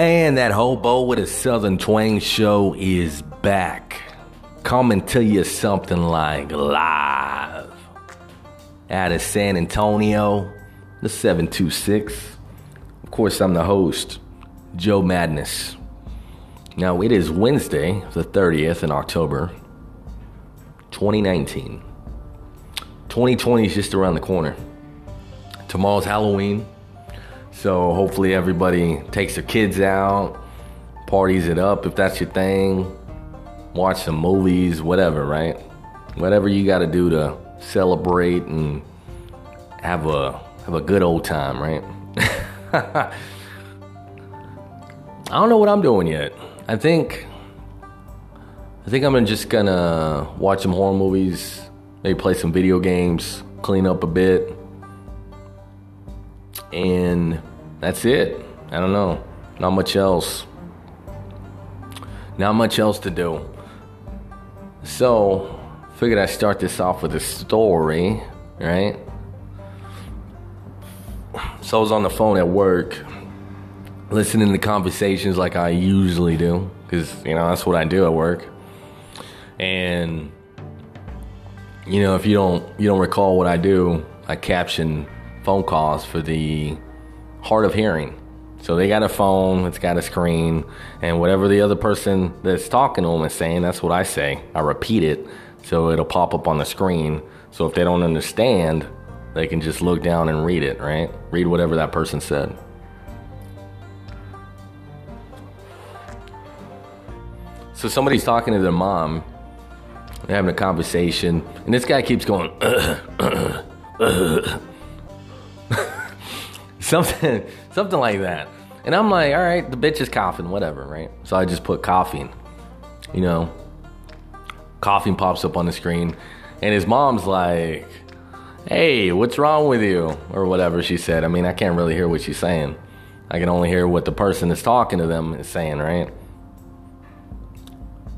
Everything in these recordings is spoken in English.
And that hobo with a southern twang show is back. Coming to you something like live out of San Antonio, the 726. Of course, I'm the host, Joe Madness. Now, it is Wednesday, the 30th in October, 2019. 2020 is just around the corner. Tomorrow's Halloween. So hopefully everybody takes their kids out, parties it up if that's your thing, watch some movies, whatever, right? Whatever you got to do to celebrate and have a have a good old time, right? I don't know what I'm doing yet. I think I think I'm just gonna watch some horror movies, maybe play some video games, clean up a bit, and that's it. I don't know. Not much else. Not much else to do. So, figured I'd start this off with a story, right? So I was on the phone at work, listening to conversations like I usually do, because you know that's what I do at work. And you know, if you don't you don't recall what I do, I caption phone calls for the hard of hearing. So they got a phone, it's got a screen, and whatever the other person that's talking to them is saying, that's what I say. I repeat it so it'll pop up on the screen. So if they don't understand, they can just look down and read it, right? Read whatever that person said. So somebody's talking to their mom, they're having a conversation, and this guy keeps going, something, something like that. And I'm like, all right, the bitch is coughing, whatever, right? So I just put coughing, you know. Coughing pops up on the screen, and his mom's like, hey, what's wrong with you? Or whatever she said. I mean, I can't really hear what she's saying. I can only hear what the person that's talking to them is saying, right?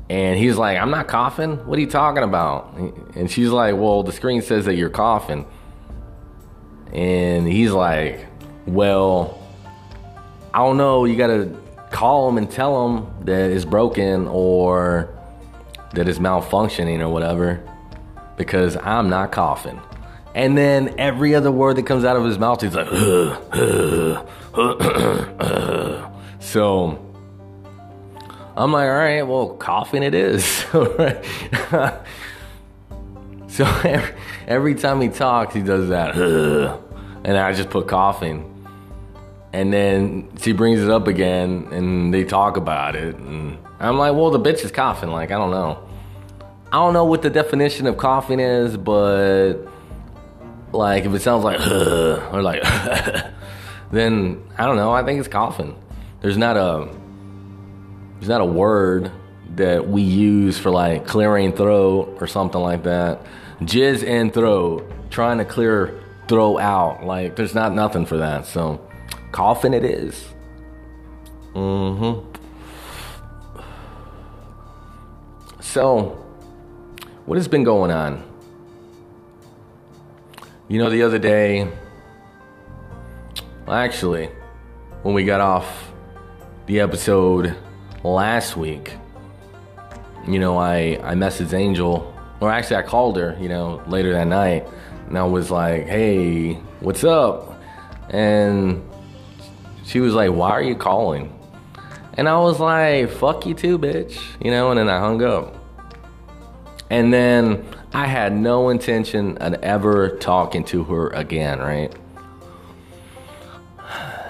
And he's like, I'm not coughing. What are you talking about? And she's like, Well, the screen says that you're coughing. And he's like, Well, I don't know. You got to call him and tell him that it's broken or that it's malfunctioning or whatever because I'm not coughing. And then every other word that comes out of his mouth, he's like, so I'm like, all right, well, coughing it is. so every, every time he talks, he does that, and I just put coughing. And then she brings it up again, and they talk about it, and I'm like, well, the bitch is coughing. Like, I don't know. I don't know what the definition of coughing is, but like if it sounds like or like then I don't know. I think it's coughing. There's not a there's not a word that we use for like clearing throat or something like that. Jizz in throat, trying to clear throat out. Like there's not nothing for that. So coughing it is. Mm-hmm. So what has been going on? You know, the other day, actually, when we got off the episode last week, you know, I, I messaged Angel, or actually, I called her, you know, later that night, and I was like, hey, what's up? And she was like, why are you calling? And I was like, fuck you too, bitch, you know, and then I hung up. And then I had no intention of ever talking to her again, right?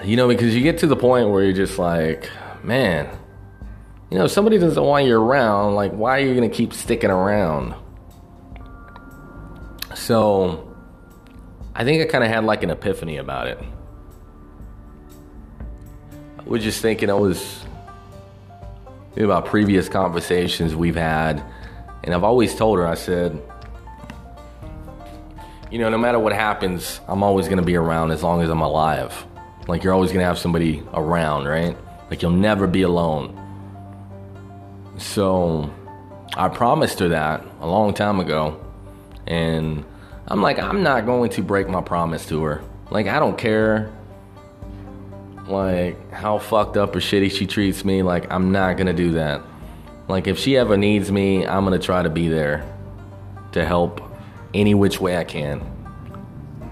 You know, because you get to the point where you're just like, man, you know, if somebody doesn't want you around, like, why are you going to keep sticking around? So, I think I kind of had like an epiphany about it. Was just thinking, I was thinking about previous conversations we've had and I've always told her, I said, you know, no matter what happens, I'm always going to be around as long as I'm alive. Like, you're always going to have somebody around, right? Like, you'll never be alone. So, I promised her that a long time ago. And I'm like, I'm not going to break my promise to her. Like, I don't care like how fucked up or shitty she treats me, like I'm not gonna do that. Like if she ever needs me, I'm gonna try to be there to help any which way I can.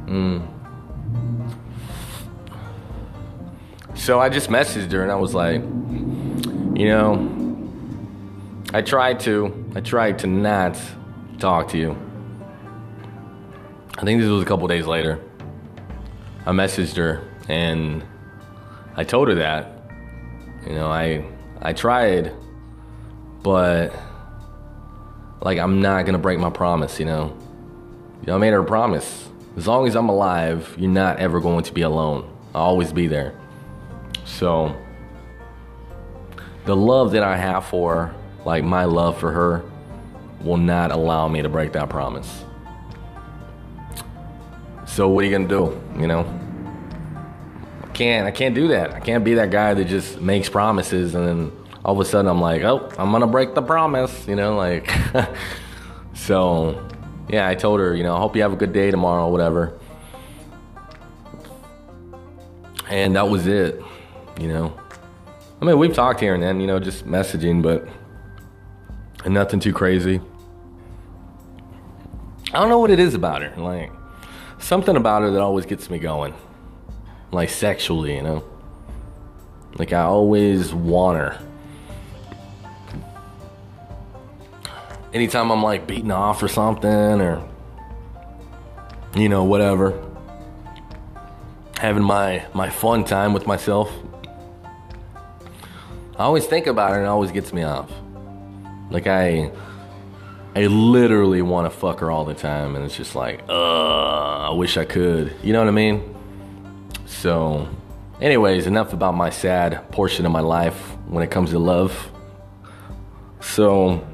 Mm. So I just messaged her and I was like, you know, I tried to, I tried to not talk to you. I think this was a couple days later. I messaged her and I told her that. You know, I I tried, but like I'm not gonna break my promise, you know. You know, I made her a promise. As long as I'm alive, you're not ever going to be alone. I'll always be there. So the love that I have for her, like my love for her, will not allow me to break that promise. So what are you gonna do? You know? Can't I can't do that. I can't be that guy that just makes promises and then all of a sudden I'm like, oh, I'm gonna break the promise, you know, like so yeah, I told her, you know, I hope you have a good day tomorrow, whatever. And that was it, you know. I mean, we've talked here and then, you know, just messaging, but nothing too crazy. I don't know what it is about her. Like, something about her that always gets me going. Like, sexually, you know? Like, I always want her. Anytime I'm like beating off or something, or, you know, whatever. Having my, my fun time with myself. I always think about her and it always gets me off. Like I I literally want to fuck her all the time and it's just like, uh, I wish I could. You know what I mean? So, anyways, enough about my sad portion of my life when it comes to love. So,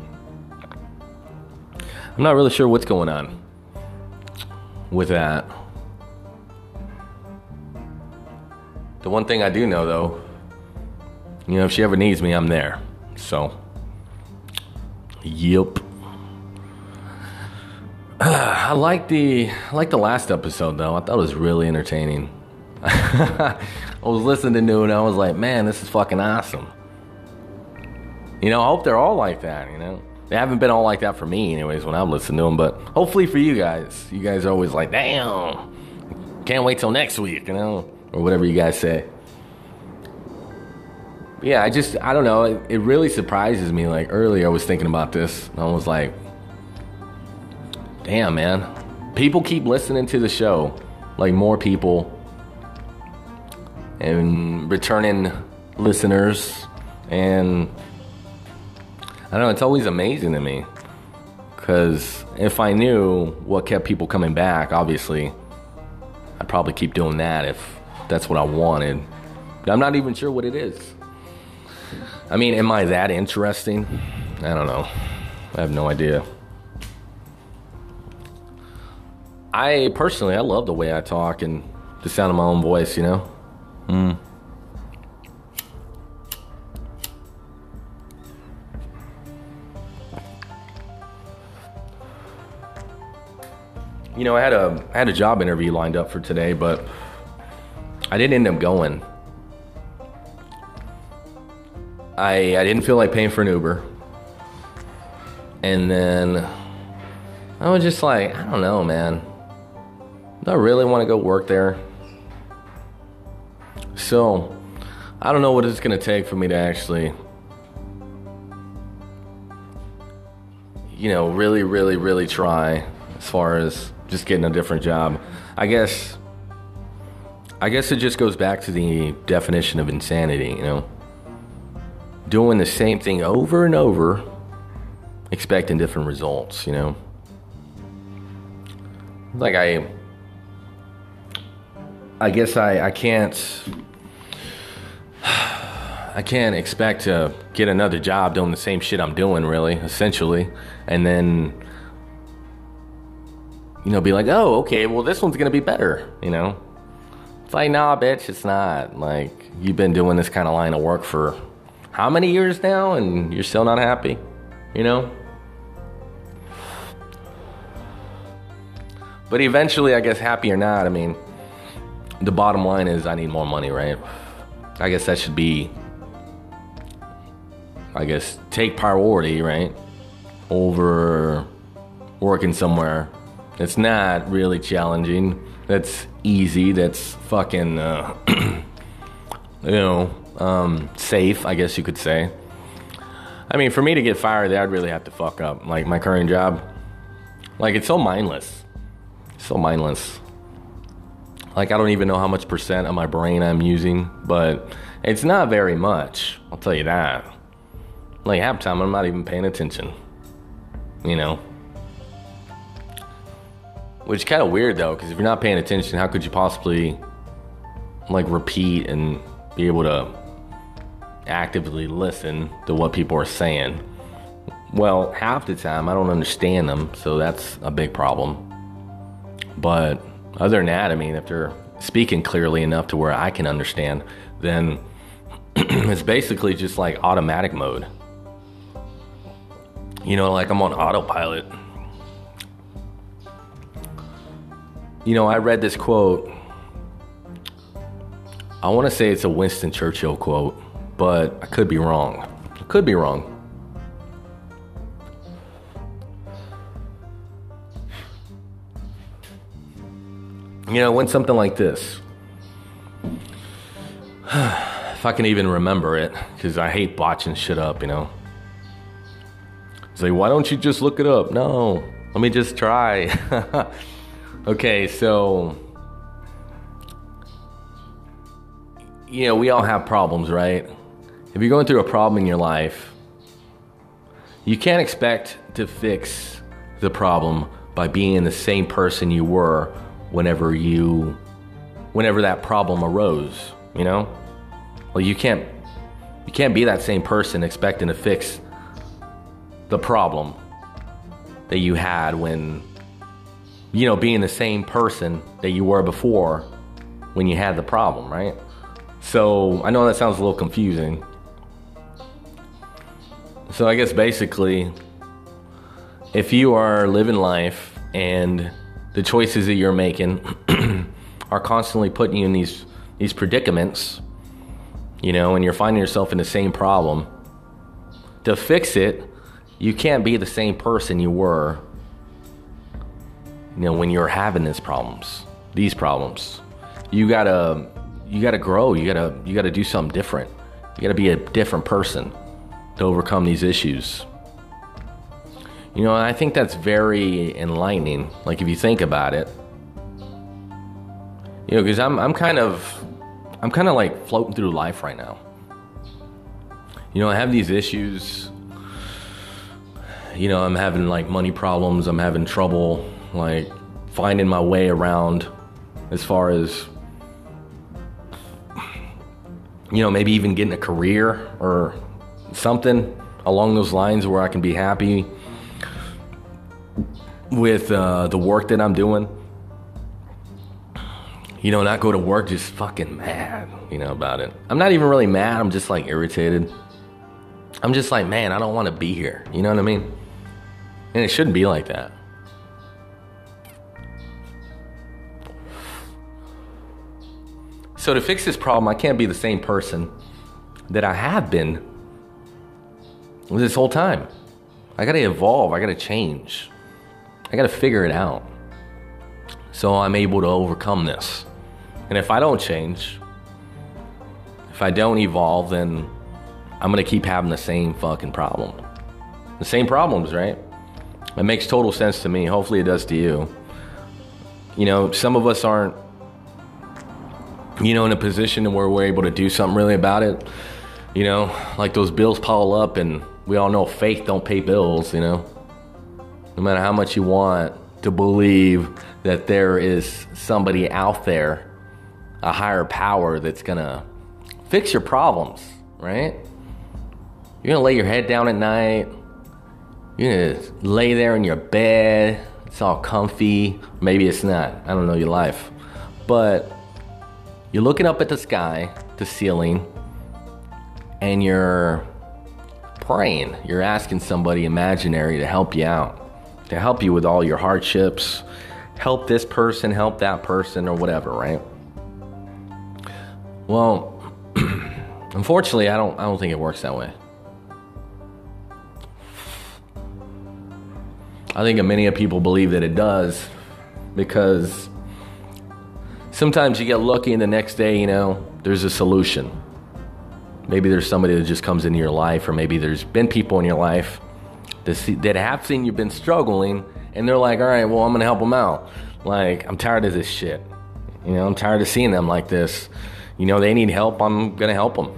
I'm not really sure what's going on with that. The one thing I do know though you know, if she ever needs me, I'm there. So, yep. I like the I like the last episode though. I thought it was really entertaining. I was listening to it and I was like, man, this is fucking awesome. You know, I hope they're all like that. You know, they haven't been all like that for me, anyways, when I'm listening to them. But hopefully for you guys, you guys are always like, damn, can't wait till next week, you know, or whatever you guys say yeah, I just I don't know. It, it, really surprises me. Like earlier, I was thinking about this. and I was like, "Damn, man! People keep listening to the show. Like more people and returning listeners, and I don't know. It's always amazing to me because if I knew what kept people coming back, obviously, I'd probably keep doing that if that's what I wanted. But I'm not even sure what it is. I mean, am I that interesting? I don't know. I have no idea. I personally, I love the way I talk and the sound of my own voice, you know? Hmm. You know, I had a I had a job interview lined up for today, but I didn't end up going. I, I didn't feel like paying for an Uber. And then I was just like, I don't know, man. Do I really want to go work there? So, I don't know what it's going to take for me to actually, you know, really, really, really try as far as just getting a different job. I guess, I guess it just goes back to the definition of insanity, you know? doing the same thing over and over, expecting different results, you know? Like I I guess I, I can't I can't expect to get another job doing the same shit I'm doing really, essentially, and then you know, be like, oh, okay, well this one's gonna be better, you know? It's like, nah, bitch, it's not. Like, you've been doing this kind of line of work for how many years now and you're still not happy? You know? But eventually, I guess, happy or not, I mean, the bottom line is I need more money, right? I guess that should be, I guess, take priority, right? Over working somewhere. It's not really challenging. That's easy. That's fucking, uh, you know, um, safe, I guess you could say. I mean, for me to get fired, I'd really have to fuck up. Like my current job, like it's so mindless, so mindless. Like I don't even know how much percent of my brain I'm using, but it's not very much. I'll tell you that. Like half time, I'm not even paying attention. You know. Which is kind of weird though, because if you're not paying attention, how could you possibly like repeat and be able to actively listen to what people are saying. Well, half the time I don't understand them, so that's a big problem. But other than that, I mean, if they're speaking clearly enough to where I can understand, then it's basically just like automatic mode. You know, like I'm on autopilot. You know, I read this quote. I want to say it's a Winston Churchill quote but I could be wrong. I could be wrong. You know, when something like this, if I can even remember it, because I hate botching shit up, you know. Like, why don't you just look it up? No, let me just try. okay, so, you know, we all have problems, right? if you're going through a problem in your life, you can't expect to fix the problem by being the same person you were whenever you whenever that problem arose, you know? Well, you can't you can't be that same person expecting to fix the problem that you had when you know being the same person that you were before when you had the problem, right? So, I know that sounds a little confusing, so I guess basically, if you are living life and the choices that you're making are constantly putting you in these these predicaments, you know, and you're finding yourself in the same problem, to fix it, you can't be the same person you were, you know, when you're having these problems, these problems. You gotta, you gotta grow. You gotta, you gotta do something different. You gotta be a different person to overcome these issues. You know, I think that's very enlightening. Like if you think about it, you know, because I'm I'm kind of I'm kind of like floating through life right now. You know, I have these issues. You know, I'm having like money problems. I'm having trouble like finding my way around as far as you know, maybe even getting a career or something along those lines where I can be happy with uh, the work that I'm doing. You know, not go to work just fucking mad, you know, about it. I'm not even really mad, I'm just like irritated. I'm just like, man, I don't want to be here. You know what I mean? And it shouldn't be like that. So, to fix this problem, I can't be the same person that I have been this whole time. I gotta evolve, I gotta change, I gotta figure it out. So I'm able to overcome this. And if I don't change, if I don't evolve, then I'm gonna keep having the same fucking problem. The same problems, right? It makes total sense to me. Hopefully, it does to you. You know, some of us aren't, you know, in a position where we're able to do something really about it. You know, like those bills pile up and we all know faith don't pay bills, you know. No matter how much you want to believe that there is somebody out there, a higher power that's gonna fix your problems, right? You're gonna lay your head down at night. You're gonna lay there in your bed. It's all comfy. Maybe it's not. I don't know your life. But you're looking up at the sky, the ceiling, and you're praying. You're asking somebody imaginary to help you out, to help you with all your hardships, help this person, help that person, or whatever, right? Well, Unfortunately, I don't I don't think it works that way. I think many people believe that it does because sometimes you get lucky and the next day, you know, there's a solution. Maybe there's somebody that just comes into your life, or maybe there's been people in your life that, see, that have seen you've been struggling and they're like, all right, well, I'm going to help them out. Like, I'm tired of this shit. You know, I'm tired of seeing them like this. You know, they need help, I'm going to help them.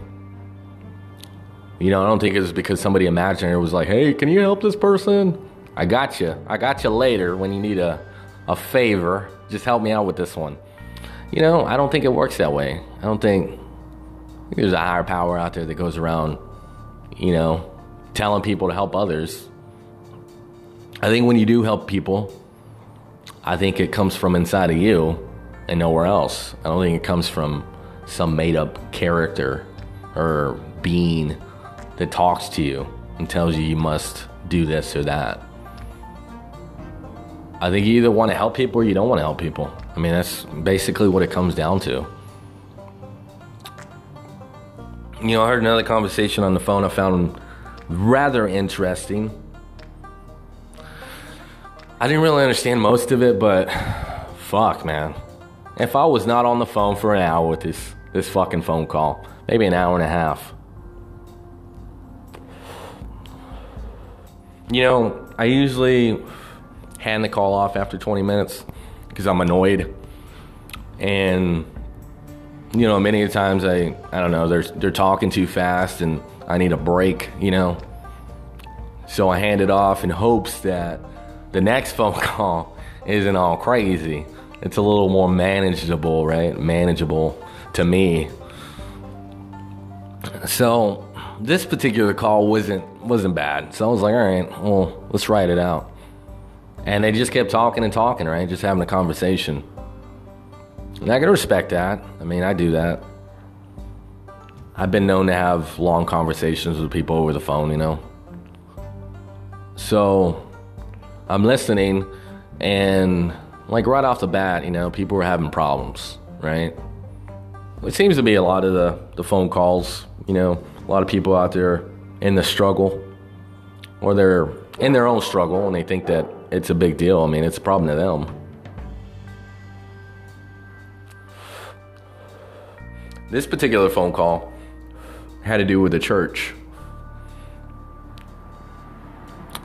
You know, I don't think it's because somebody imaginary was like, hey, can you help this person? I got you. I got you later when you need a, a favor. Just help me out with this one. You know, I don't think it works that way. I don't think there's a higher power out there that goes around, you know, telling people to help others. I think when you do help people, I think it comes from inside of you and nowhere else. I don't think it comes from some made up character or being that talks to you and tells you you must do this or that. I think you either want to help people or you don't want to help people. I mean, that's basically what it comes down to. You know, I heard another conversation on the phone I found rather interesting. I didn't really understand most of it, but fuck, man. If I was not on the phone for an hour with this this fucking phone call, maybe an hour and a half. You know, I usually hand the call off after 20 minutes because I'm annoyed. And you know, many times I I don't know, they're they're talking too fast and I need a break, you know. So I hand it off in hopes that the next phone call isn't all crazy. It's a little more manageable, right? Manageable to me. So this particular call wasn't wasn't bad. So I was like, all right, well, let's write it out. And they just kept talking and talking, right? Just having a conversation. And I can respect that. I mean, I do that. I've been known to have long conversations with people over the phone, you know. So I'm listening, and like right off the bat, you know, people were having problems, right? It seems to be a lot of the, the phone calls, you know, a lot of people out there in the struggle, or they're in their own struggle, and they think that it's a big deal. I mean, it's a problem to them. This particular phone call had to do with the church.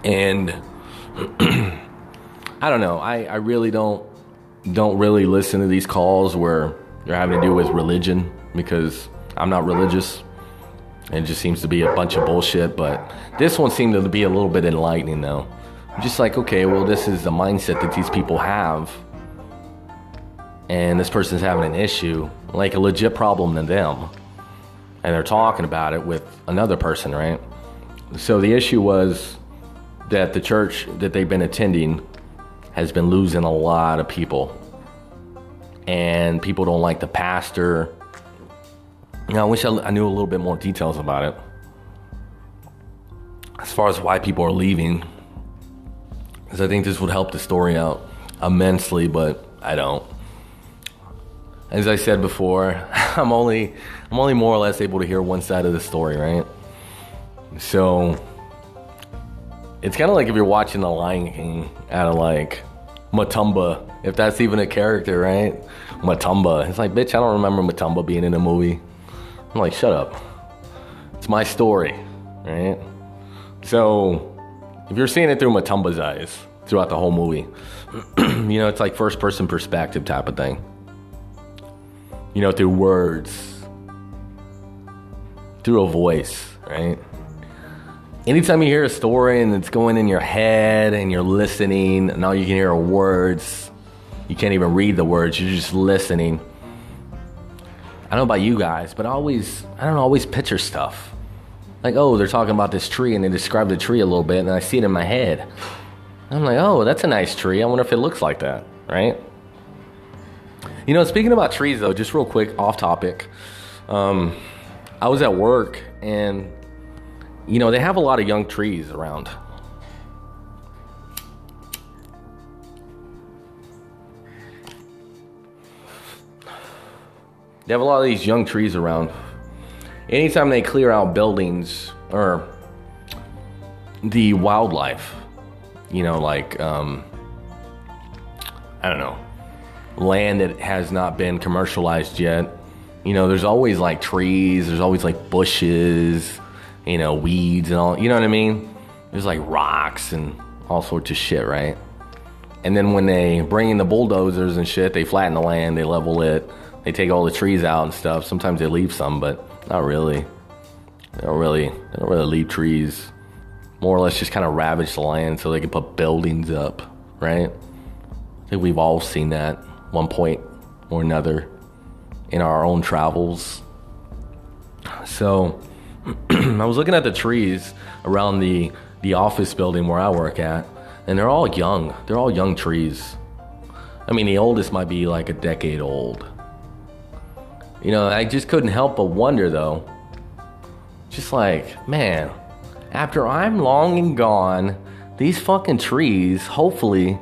And I don't know. I, I really don't don't really listen to these calls where they're having to do with religion because I'm not religious. It just seems to be a bunch of bullshit. But this one seemed to be a little bit enlightening though. Just like, okay, well, this is the mindset that these people have. And this person's having an issue like a legit problem to them. And they're talking about it with another person, right? So the issue was that the church that they've been attending has been losing a lot of people. And people don't like the pastor. You know, I wish I, knew a little bit more details about it. As far as why people are leaving, because I think this would help the story out immensely, but I don't as I said before, I'm only I'm only more or less able to hear one side of the story, right? So it's kind of like if you're watching The Lion King out of like Matumba, if that's even a character, right? Matumba. It's like, bitch, I don't remember Matumba being in a movie. I'm like, shut up. It's my story, right? So if you're seeing it through Matumba's eyes throughout the whole movie, you know, it's like first person perspective type of thing you know, through words, through a voice, right? Anytime you hear a story and it's going in your head and you're listening, and all you can hear are words, you can't even read the words, you're just listening. I don't know about you guys, but I always, I don't always picture stuff. Like, oh, they're talking about this tree and they describe the tree a little bit and I see it in my head. I'm like, oh, that's a nice tree. I wonder if it looks like that, right? You know, speaking about trees, though, just real quick, off topic. Um, I was at work and, you know, they have a lot of young trees around. They have a lot of these young trees around. Anytime they clear out buildings or the wildlife, you know, like um, I don't know, land that has not been commercialized yet. You know, there's always like trees, there's always like bushes, you know, weeds and all. You know what I mean? There's like rocks and all sorts of shit, right? And then when they bring in the bulldozers and shit, they flatten the land, they level it, they take all the trees out and stuff. Sometimes they leave some, but not really. They don't really, they don't really leave trees. More or less, just kind of ravage the land so they can put buildings up, right? I think we've all seen that one point or another in our own travels. So, I was looking at the trees around the the office building where I work at, and they're all young. They're all young trees. I mean, the oldest might be like a decade old. You know, I just couldn't help but wonder though. Just like, man, after I'm long and gone, these fucking trees, hopefully,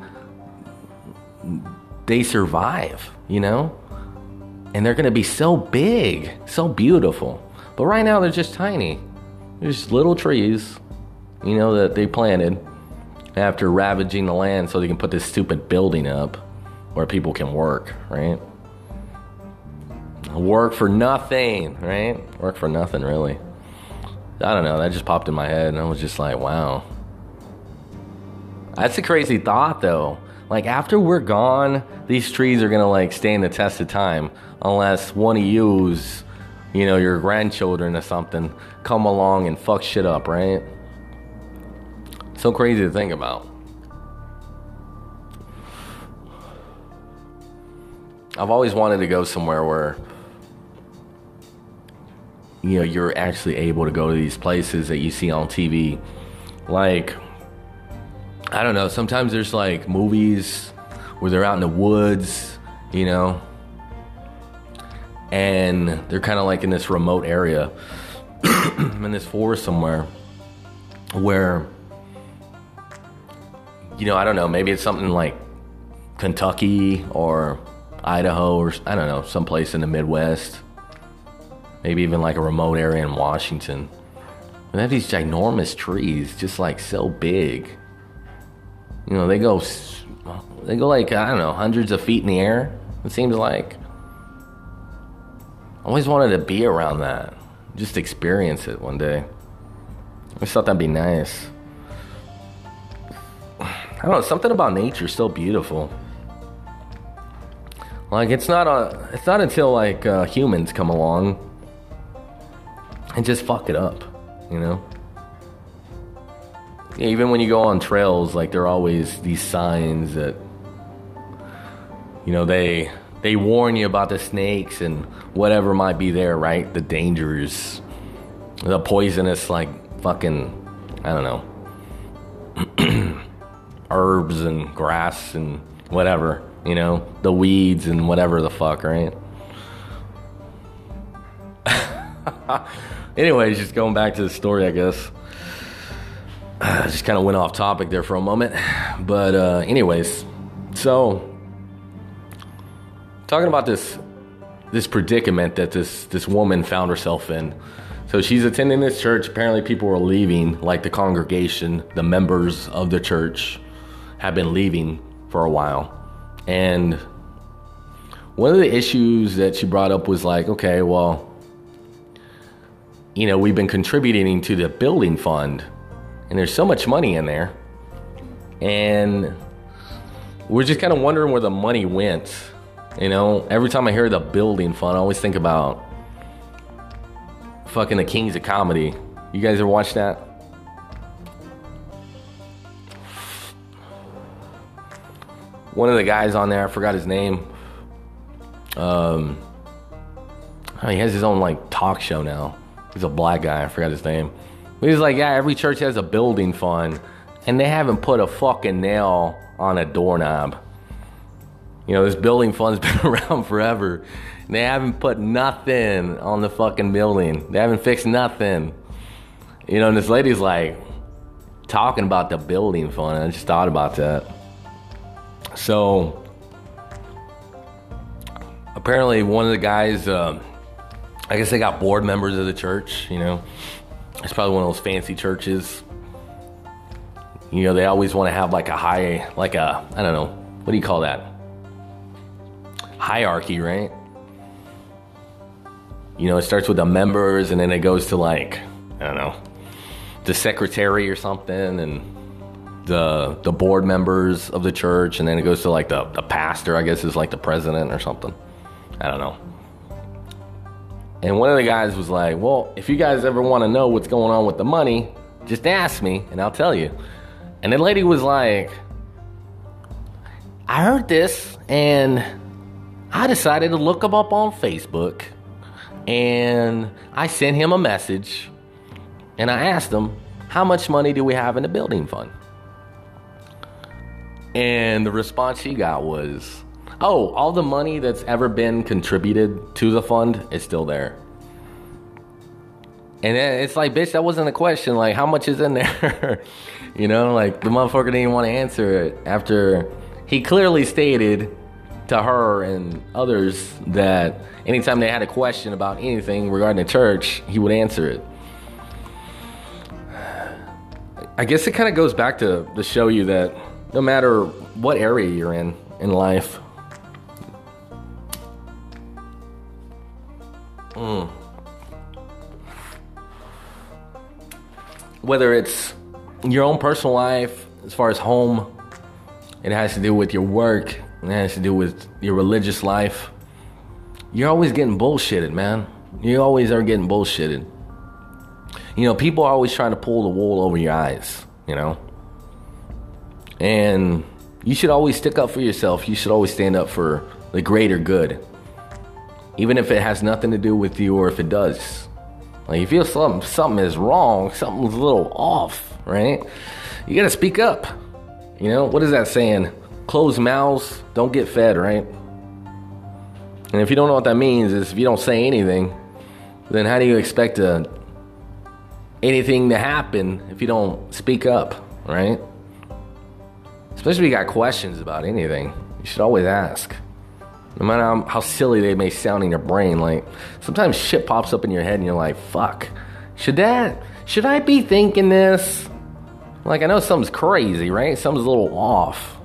they survive, you know? And they're gonna be so big, so beautiful. But right now, they're just tiny. They're just little trees, you know, that they planted after ravaging the land so they can put this stupid building up where people can work, right? Work for nothing, right? Work for nothing, really. I don't know. That just popped in my head, and I was just like, wow. That's a crazy thought, though. Like, after we're gone, these trees are gonna, like, stand the test of time unless one of you's, you know, your grandchildren or something come along and fuck shit up, right? So crazy to think about. I've always wanted to go somewhere where you know you're actually able to go to these places that you see on TV. Like I don't know, sometimes there's like movies where they're out in the woods, you know, and they're kind of like in this remote area in this forest somewhere where you know, I don't know, maybe it's something like Kentucky or Idaho or I don't know, someplace in the Midwest. Maybe even like a remote area in Washington. And they have these ginormous trees, just like so big. You know, they go, they go like I don't know, hundreds of feet in the air. It seems like. I always wanted to be around that, just experience it one day. I just thought that'd be nice. I don't know, something about nature is so beautiful. Like it's not a, it's not until like uh, humans come along and just fuck it up, you know. Even when you go on trails, like there are always these signs that, you know, they they warn you about the snakes and whatever might be there, right? The dangers, the poisonous, like fucking, I don't know. herbs and grass and whatever, you know, the weeds and whatever the fuck, right? Anyways, just going back to the story, I guess. I just kind of went off topic there for a moment. But, uh, anyways, so talking about this this predicament that this this woman found herself in. So she's attending this church. Apparently, people were leaving, like the congregation, the members of the church have been leaving for a while. And one of the issues that she brought up was like, okay, well, you know, we've been contributing to the building fund, and there's so much money in there. And we're just kind of wondering where the money went. You know, every time I hear the building fund, I always think about fucking the Kings of Comedy. You guys ever watch that? one of the guys on there, I forgot his name. Um, he has his own like talk show now. He's a black guy. I forgot his name. But he's like, yeah, every church has a building fund, and they haven't put a fucking nail on a doorknob. You know, this building fund's been around forever. They haven't put nothing on the fucking building. They haven't fixed nothing. You know, and this lady's like talking about the building fund. I just thought about that. So apparently, one of the guys uh, I guess they got board members of the church, you know. It's probably one of those fancy churches. You know, they always want to have like a high, like a, I don't know, what do you call that? Hierarchy, right? You know, it starts with the members and then it goes to like, I don't know, the secretary or something and the the board members of the church and then it goes to like the, the pastor, I guess is like the president or something. I don't know. And one of the guys was like, Well, if you guys ever want to know what's going on with the money, just ask me and I'll tell you. And the lady was like, I heard this and I decided to look him up on Facebook and I sent him a message and I asked him, How much money do we have in the building fund? And the response he got was, Oh, all the money that's ever been contributed to the fund is still there. And it's like, bitch, that wasn't a question. Like, how much is in there? you know, like the motherfucker didn't want to answer it after he clearly stated to her and others that anytime they had a question about anything regarding the church, he would answer it. I guess it kind of goes back to, to show you that no matter what area you're in in life, mm, whether it's your own personal life, as far as home, it has to do with your work, it has to do with your religious life. You're always getting bullshitted, man. You always are getting bullshitted. You know, people are always trying to pull the wool over your eyes, you know? And you should always stick up for yourself. You should always stand up for the greater good. Even if it has nothing to do with you or if it does. Like you feel something something is wrong, something's a little off, right? You gotta speak up. You know, what is that saying? Closed mouths don't get fed, right? And if you don't know what that means, is if you don't say anything, then how do you expect to, anything to happen if you don't speak up, right? Especially if you got questions about anything, you should always ask. No matter how, how silly they may sound in your brain, like sometimes shit pops up in your head and you're like, fuck, should that, should I be thinking this? Like I know something's crazy, right? Something's a little off.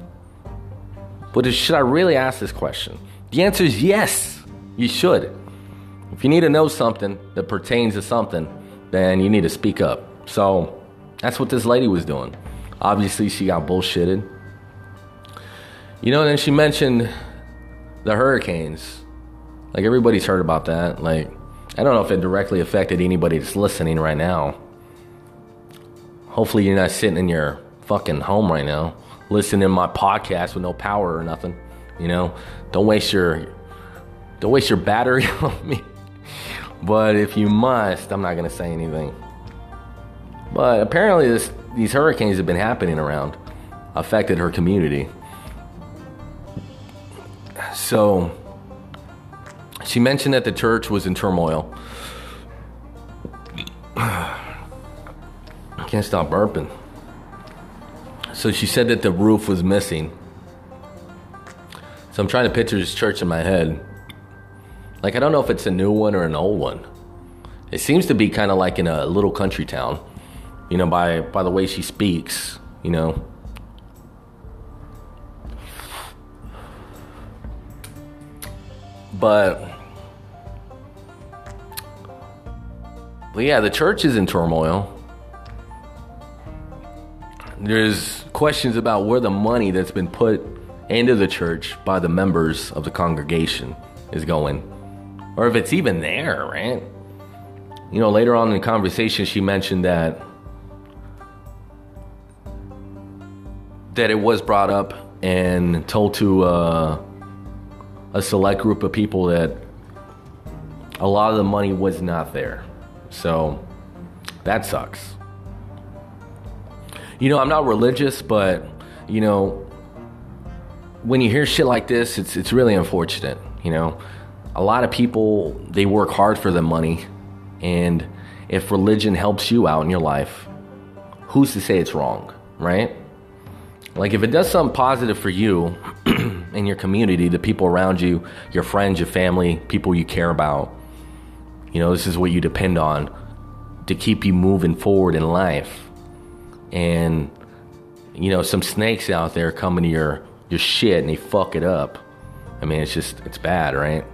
But should I really ask this question? The answer is yes, you should. If you need to know something that pertains to something, then you need to speak up. So that's what this lady was doing. Obviously, she got bullshitted. You know, and then she mentioned the hurricanes. Like everybody's heard about that. Like I don't know if it directly affected anybody that's listening right now. Hopefully you're not sitting in your fucking home right now listening to my podcast with no power or nothing. You know, don't waste your don't waste your battery on me. But if you must, I'm not gonna say anything. But apparently this, these hurricanes have been happening around, affected her community. So she mentioned that the church was in turmoil. I can't stop burping. So she said that the roof was missing. So I'm trying to picture this church in my head. Like, I don't know if it's a new one or an old one. It seems to be kind of like in a little country town, you know, by, by the way she speaks, you know. But, but yeah, the church is in turmoil. There's questions about where the money that's been put into the church by the members of the congregation is going, or if it's even there, right? You know, later on in the conversation, she mentioned that that it was brought up and told to uh, a select group of people that a lot of the money was not there. So that sucks. You know, I'm not religious, but you know, when you hear shit like this, it's it's really unfortunate. You know, a lot of people they work hard for the money, and if religion helps you out in your life, who's to say it's wrong, right? Like if it does something positive for you and your community, the people around you, your friends, your family, people you care about, You know, this is what you depend on to keep you moving forward in life. And you know, some snakes out there coming to your your shit and they fuck it up. I mean, it's just it's bad, right?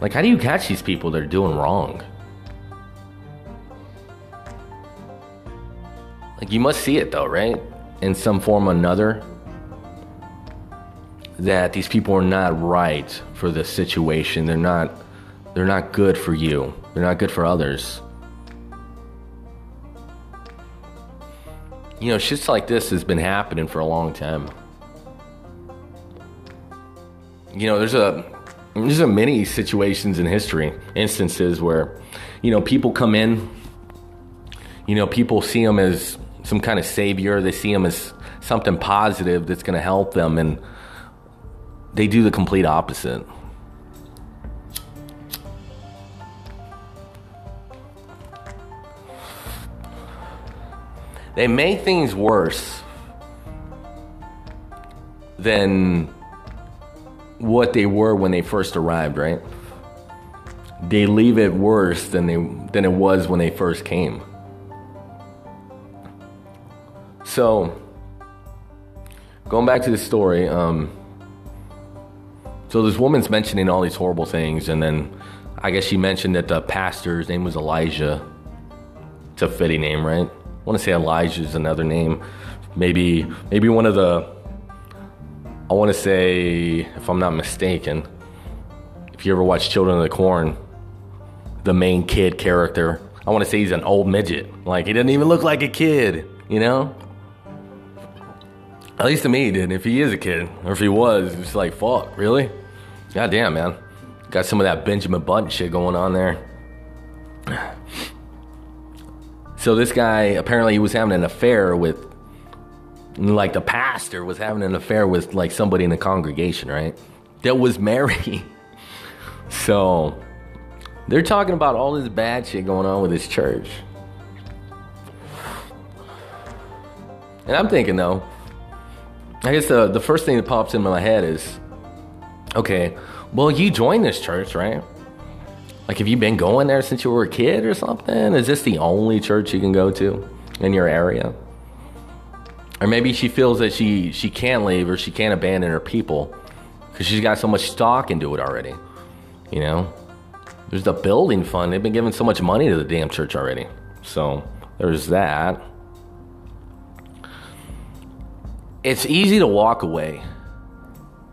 Like how do you catch these people that are doing wrong? Like you must see it though, right? In some form or another that these people are not right for the situation. They're not they're not good for you. They're not good for others. You know, shits like this has been happening for a long time. You know, there's a there's a many situations in history, instances where, you know, people come in, you know, people see them as some kind of savior. They see them as something positive that's going to help them, and they do the complete opposite. They make things worse than what they were when they first arrived, right? They leave it worse than they than it was when they first came. So, going back to the story, um, so this woman's mentioning all these horrible things, and then I guess she mentioned that the pastor's name was Elijah. It's a fitting name, right? I want to say Elijah is another name. Maybe maybe one of the I want to say, if I'm not mistaken, if you ever watch Children of the Corn, the main kid character, I want to say he's an old midget. Like he doesn't even look like a kid, you know? At least to me, he did. If he is a kid, or if he was, it's like, fuck, really? God damn, man. Got some of that Benjamin Button shit going on there. So this guy apparently he was having an affair with like the pastor was having an affair with like somebody in the congregation, right? That was married. so they're talking about all this bad shit going on with this church. And I'm thinking though, I guess the, the first thing that pops into my head is okay, well, you joined this church, right? Like, have you been going there since you were a kid or something? Is this the only church you can go to in your area? Or maybe she feels that she, she can't leave or she can't abandon her people because she's got so much stock into it already. You know? There's the building fund. They've been giving so much money to the damn church already. So, there's that. It's easy to walk away.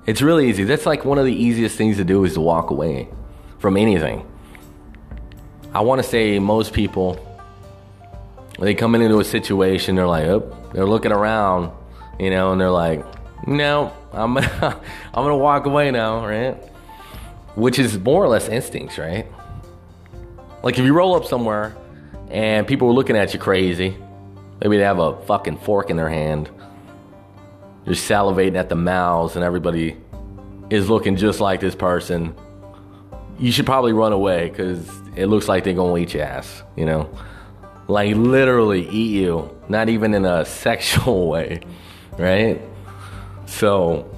It's really easy. That's like one of the easiest things to do is to walk away from anything. I want to say most people, they come into a situation, they're like, oh, they're looking around, you know, and they're like, no, I'm gonna, I'm gonna walk away now, right? Which is more or less instincts, right? Like if you roll up somewhere and people are looking at you crazy, maybe they have a fucking fork in their hand you're salivating at the mouths, and everybody is looking just like this person. You should probably run away because it looks like they're gonna eat your ass, you know? Like literally eat you, not even in a sexual way, right? So,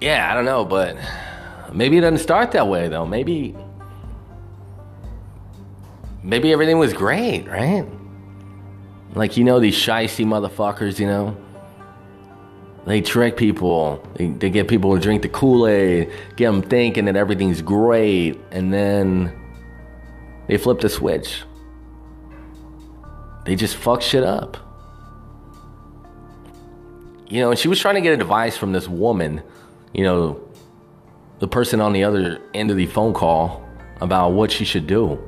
yeah, I don't know, but maybe it doesn't start that way though. Maybe, maybe everything was great, right? Like, you know, these shisty motherfuckers, you know? They trick people. They, they get people to drink the Kool Aid, get them thinking that everything's great, and then they flip the switch. They just fuck shit up. You know, and she was trying to get advice from this woman, you know, the person on the other end of the phone call about what she should do.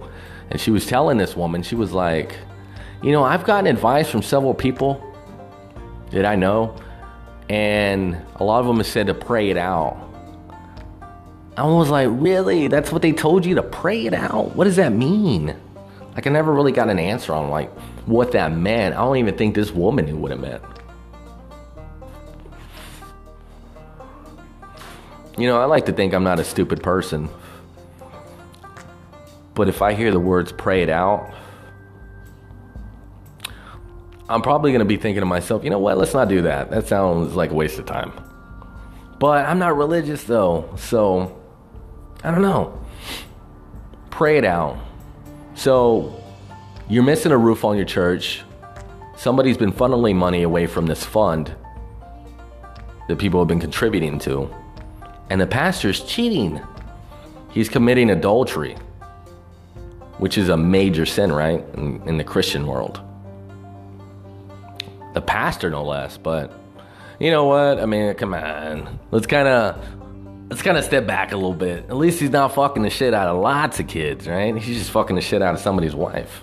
And she was telling this woman, she was like, you know, I've gotten advice from several people that I know, and a lot of them have said to pray it out. I was like, really? That's what they told you to pray it out? What does that mean? Like, I never really got an answer on like what that meant. I don't even think this woman knew what it meant. You know, I like to think I'm not a stupid person. But if I hear the words pray it out, I'm probably going to be thinking to myself, you know what, let's not do that. That sounds like a waste of time. But I'm not religious though, so I don't know. Pray it out. So you're missing a roof on your church. Somebody's been funneling money away from this fund that people have been contributing to. And the pastor's cheating. He's committing adultery, which is a major sin, right? In, in the Christian world. The pastor, no less, but you know what? I mean, come on. Let's kind of let's kind of step back a little bit. At least he's not fucking the shit out of lots of kids, right? He's just fucking the shit out of somebody's wife.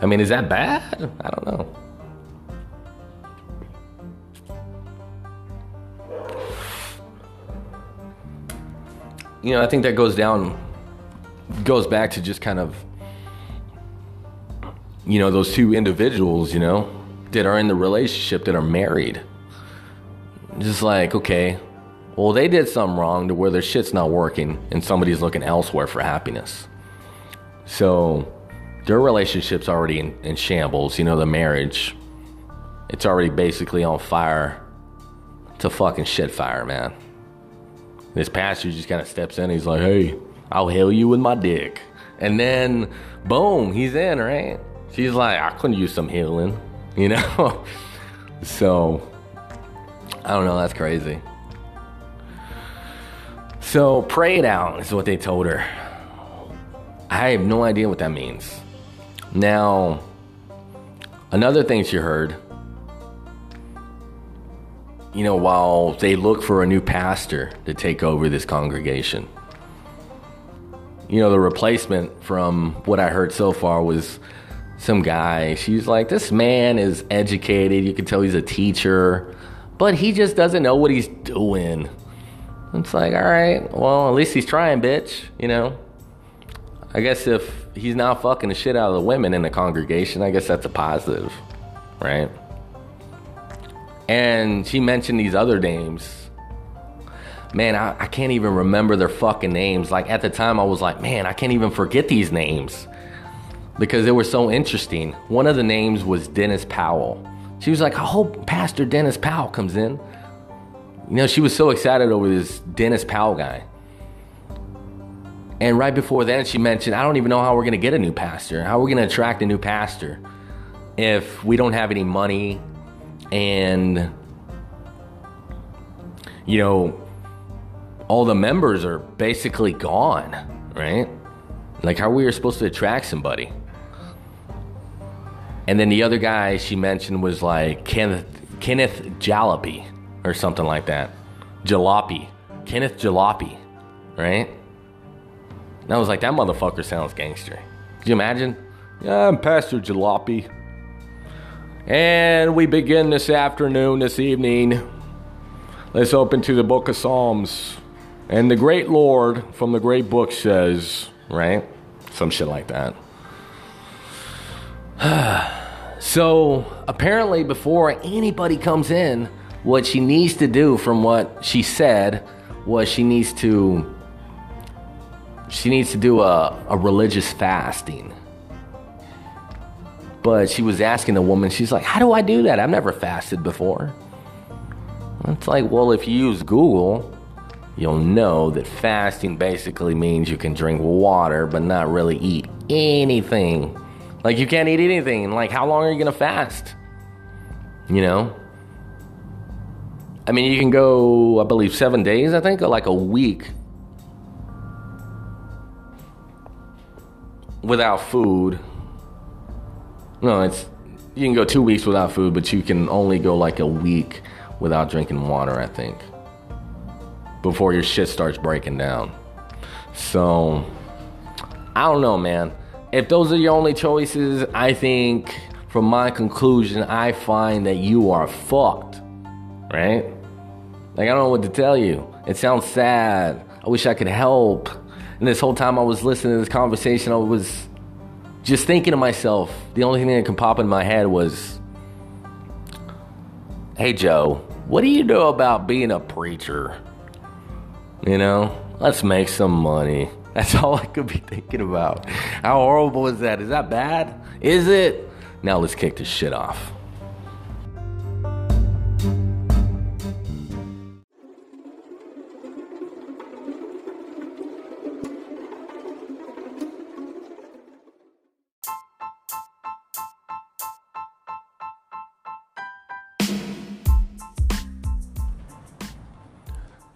I mean, is that bad? I don't know. You know, I think that goes down, goes back to just kind of, you know, those two individuals, you know, that are in the relationship that are married. Just like, okay, well, they did something wrong to where their shit's not working and somebody's looking elsewhere for happiness. So their relationship's already in, in shambles, you know, the marriage. It's already basically on fire. A fucking shit fire, man. This pastor just kind of steps in. He's like, hey, I'll heal you with my dick. And then, boom, he's in, right? She's like, I couldn't use some healing, you know? so, I don't know. That's crazy. So, pray it out is what they told her. I have no idea what that means. Now, another thing she heard, you know, while they look for a new pastor to take over this congregation, you know, the replacement from what I heard so far was some guy. She's like, this man is educated. You can tell he's a teacher, but he just doesn't know what he's doing. It's like, all right, well, at least he's trying, bitch, you know? I guess if he's not fucking the shit out of the women in the congregation, I guess that's a positive, right? And she mentioned these other names. Man, I, I can't even remember their fucking names. Like at the time, I was like, man, I can't even forget these names because they were so interesting. One of the names was Dennis Powell. She was like, I hope Pastor Dennis Powell comes in. You know, she was so excited over this Dennis Powell guy. And right before then, she mentioned, I don't even know how we're going to get a new pastor. How we're we going to attract a new pastor if we don't have any money and, you know, all the members are basically gone, right? Like, how we are supposed to attract somebody? And then the other guy she mentioned was like Kenneth, Kenneth Jalopy or something like that. Jalopy. Kenneth Jalopy, right? And I was like, that motherfucker sounds gangster. Could you imagine? Yeah, I'm Pastor Jalopy. And we begin this afternoon, this evening. Let's open to the book of Psalms. And the great Lord from the great book says, right? Some shit like that. so apparently, before anybody comes in, what she needs to do, from what she said, was she needs to she needs to do a, a religious fasting. But she was asking the woman, she's like, How do I do that? I've never fasted before. It's like, well, if you use Google, you'll know that fasting basically means you can drink water but not really eat anything. Like, you can't eat anything. Like, how long are you gonna fast? You know? I mean, you can go, I believe, seven days, I think, or like a week without food. No, it's you can go two weeks without food, but you can only go like a week without drinking water, I think, before your shit starts breaking down. So, I don't know, man. If those are your only choices, I think from my conclusion, I find that you are fucked, right? Like, I don't know what to tell you. It sounds sad. I wish I could help. And this whole time I was listening to this conversation, I was just thinking to myself, the only thing that could pop in my head was, hey, Joe, what do you know about being a preacher? You know, let's make some money. That's all I could be thinking about. How horrible is that? Is that bad? Is it? Now let's kick this shit off.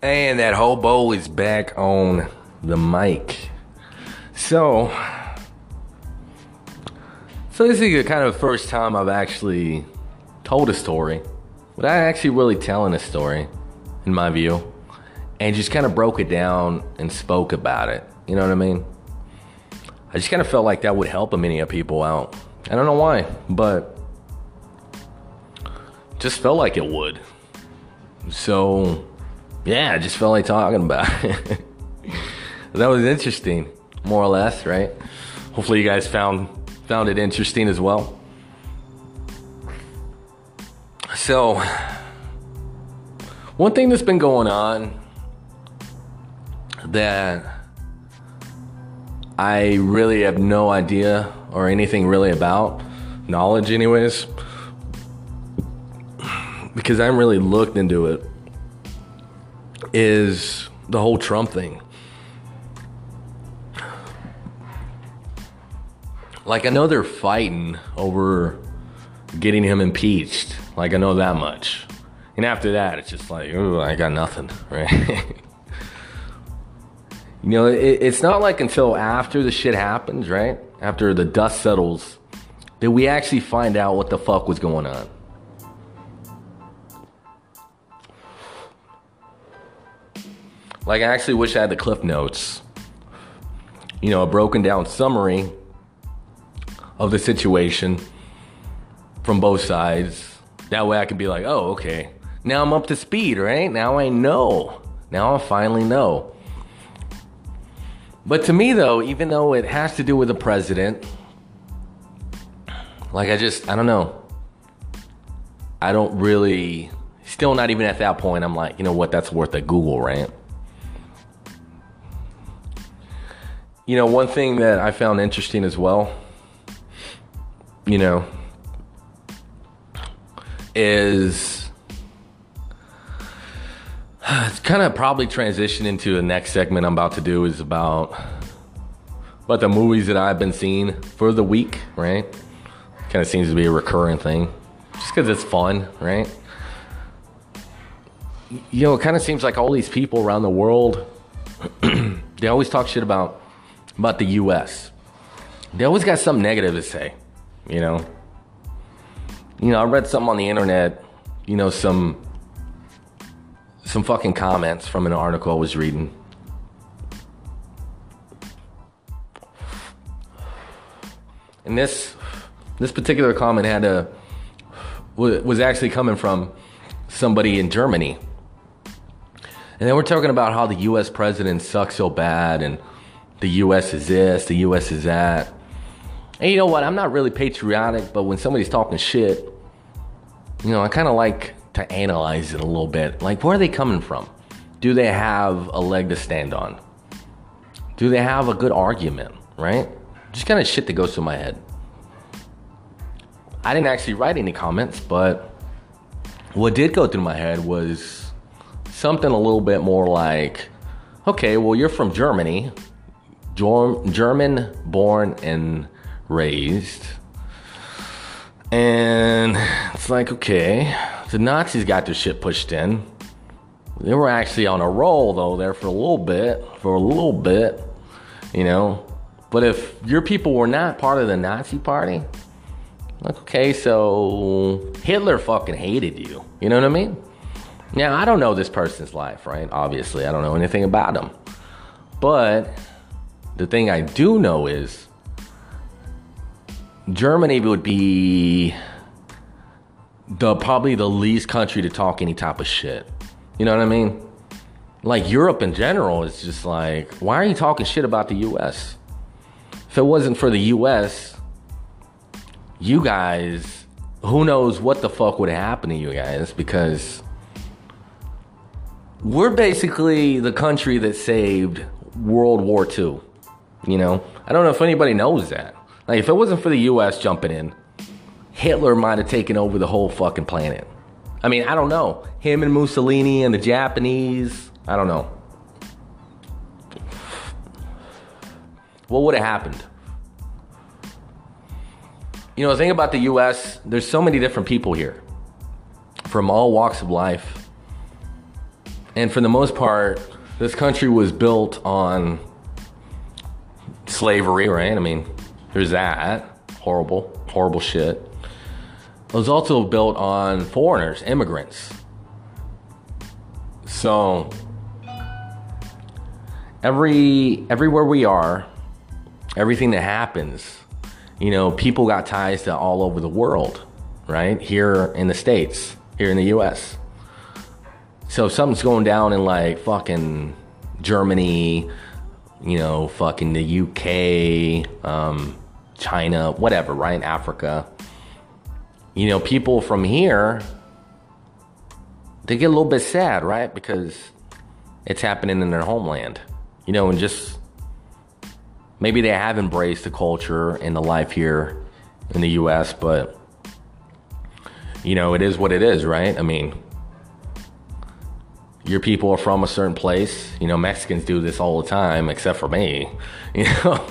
And that hobo is back on the mic. So, so this is the kind of first time I've actually told a story, without actually really telling a story, in my view, and just kind of broke it down and spoke about it. You know what I mean? I just kind of felt like that would help a many of people out. I don't know why, but just felt like it would. So yeah, I just felt like talking about it. that was interesting, more or less, right? Hopefully, you guys found found it interesting as well. So, one thing that's been going on that I really have no idea or anything really about, knowledge, anyways, because I haven't really looked into it is the whole Trump thing. Like, I know they're fighting over getting him impeached. Like, I know that much. And after that, it's just like, oh, I got nothing, right? you know, it, it's not like until after the shit happens, right? After the dust settles, that we actually find out what the fuck was going on. Like, I actually wish I had the cliff notes. You know, a broken down summary of the situation from both sides. That way I can be like, oh, okay. Now I'm up to speed, right? Now I know. Now I finally know. But to me, though, even though it has to do with the president, like I just, I don't know. I don't really, still not even at that point. I'm like, you know what? That's worth a Google, rant. You know, one thing that I found interesting as well, you know, is it's kind of probably transition into the next segment I'm about to do is about about the movies that I've been seeing for the week, right? Kind of seems to be a recurring thing, just because it's fun, right? You know, it kind of seems like all these people around the world, they always talk shit about about the US. They always got something negative to say, you know. You know, I read something on the internet, you know, some some fucking comments from an article I was reading. And this this particular comment had a was actually coming from somebody in Germany. And then we're talking about how the US president sucks so bad and the US is this, the US is that. And you know what? I'm not really patriotic, but when somebody's talking shit, you know, I kind of like to analyze it a little bit. Like, where are they coming from? Do they have a leg to stand on? Do they have a good argument, right? Just kind of shit that goes through my head. I didn't actually write any comments, but what did go through my head was something a little bit more like, okay, well, you're from Germany. German born and raised. And it's like, okay, the Nazis got their shit pushed in. They were actually on a roll though there for a little bit, for a little bit, you know. But if your people were not part of the Nazi party, like, okay, so Hitler fucking hated you. You know what I mean? Now, I don't know this person's life, right? Obviously, I don't know anything about him. But the thing I do know is Germany would be the probably the least country to talk any type of shit. You know what I mean? Like Europe in general is just like, why are you talking shit about the US? If it wasn't for the US, you guys, who knows what the fuck would happen to you guys because we're basically the country that saved World War II. You know, I don't know if anybody knows that. Like, if it wasn't for the US jumping in, Hitler might have taken over the whole fucking planet. I mean, I don't know. Him and Mussolini and the Japanese, I don't know. What would have happened? You know, the thing about the US, there's so many different people here from all walks of life. And for the most part, this country was built on slavery, right? I mean, there's that. Horrible, horrible shit. It was also built on foreigners, immigrants. So every everywhere we are, everything that happens, you know, people got ties to all over the world, right? Here in the States, here in the US. So if something's going down in like fucking Germany, you know, fucking the UK, um, China, whatever, right? Africa. You know, people from here, they get a little bit sad, right? Because it's happening in their homeland. You know, and just maybe they have embraced the culture and the life here in the US, but you know, it is what it is, right? I mean, your people are from a certain place. You know, Mexicans do this all the time, except for me. You know,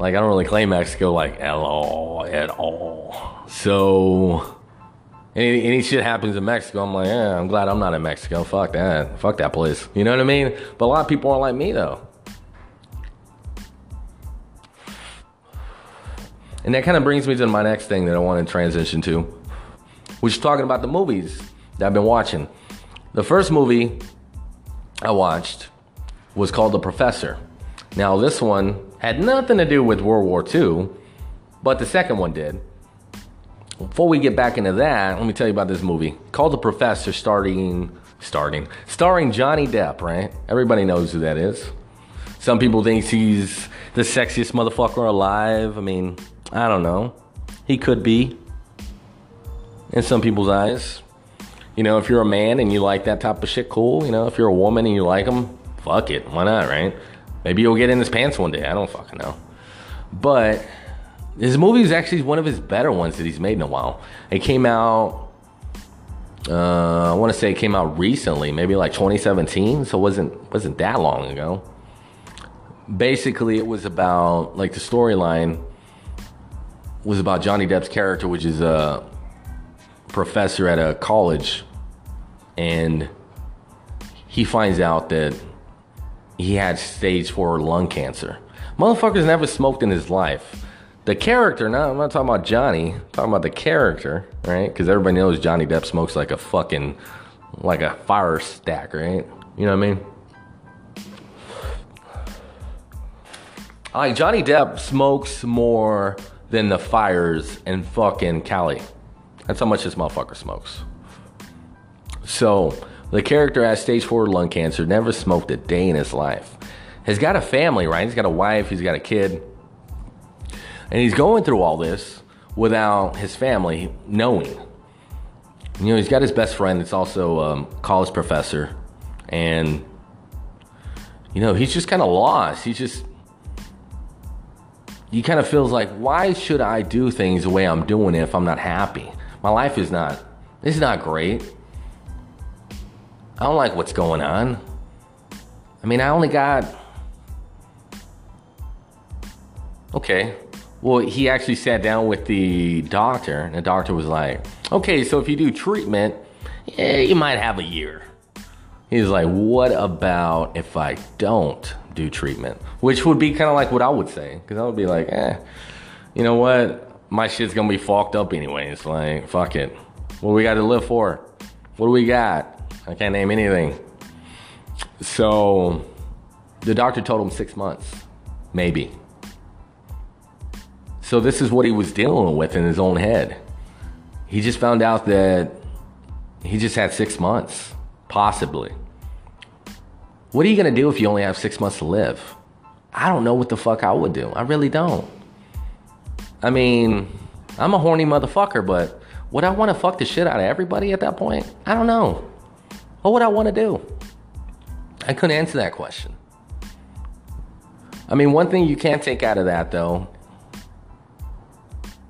like I don't really claim Mexico like at all, at all. So any, any shit happens in Mexico, I'm like, yeah, I'm glad I'm not in Mexico. Fuck that. Fuck that place. You know what I mean? But a lot of people aren't like me though. And that kind of brings me to my next thing that I want to transition to, which is talking about the movies that I've been watching. The first movie I watched was called The Professor. Now, this one had nothing to do with World War II, but the second one did. Before we get back into that, let me tell you about this movie called The Professor, starting, starting, starring Johnny Depp. Right? Everybody knows who that is. Some people think he's the sexiest motherfucker alive. I mean, I don't know. He could be in some people's eyes. You know, if you're a man and you like that type of shit, cool. You know, if you're a woman and you like them, fuck it. Why not, right? Maybe he'll get in his pants one day. I don't fucking know. But his movie is actually one of his better ones that he's made in a while. It came out, uh, I want to say it came out recently, maybe like 2017. So it wasn't wasn't that long ago. Basically, it was about like the storyline was about Johnny Depp's character, which is a professor at a college, and he finds out that he had stage four lung cancer. Motherfucker's never smoked in his life. The character, no, I'm not talking about Johnny, I'm talking about the character, right? Because everybody knows Johnny Depp smokes like a fucking, like a fire stack, right? You know what I mean? Like Johnny Depp smokes more than the fires in fucking Cali. That's how much this motherfucker smokes. So, the character has stage four lung cancer, never smoked a day in his life. He's got a family, right? He's got a wife, he's got a kid. And he's going through all this without his family knowing. You know, he's got his best friend that's also a um, college professor. And, you know, he's just kind of lost. He's just, he kind of feels like, why should I do things the way I'm doing it if I'm not happy? My life is not, it's not great. I don't like what's going on. I mean, I only got, okay. Well, he actually sat down with the doctor, and the doctor was like, okay, so if you do treatment, yeah, you might have a year. He's like, what about if I don't do treatment? Which would be kind of like what I would say, because I would be like, eh, you know what? My shit's gonna be fucked up anyways. Like, fuck it. What do we got to live for? What do we got? I can't name anything. So, the doctor told him six months, maybe. So, this is what he was dealing with in his own head. He just found out that he just had six months, possibly. What are you gonna do if you only have six months to live? I don't know what the fuck I would do. I really don't. I mean, I'm a horny motherfucker, but would I wanna fuck the shit out of everybody at that point? I don't know. What would I wanna do? I couldn't answer that question. I mean, one thing you can't take out of that though,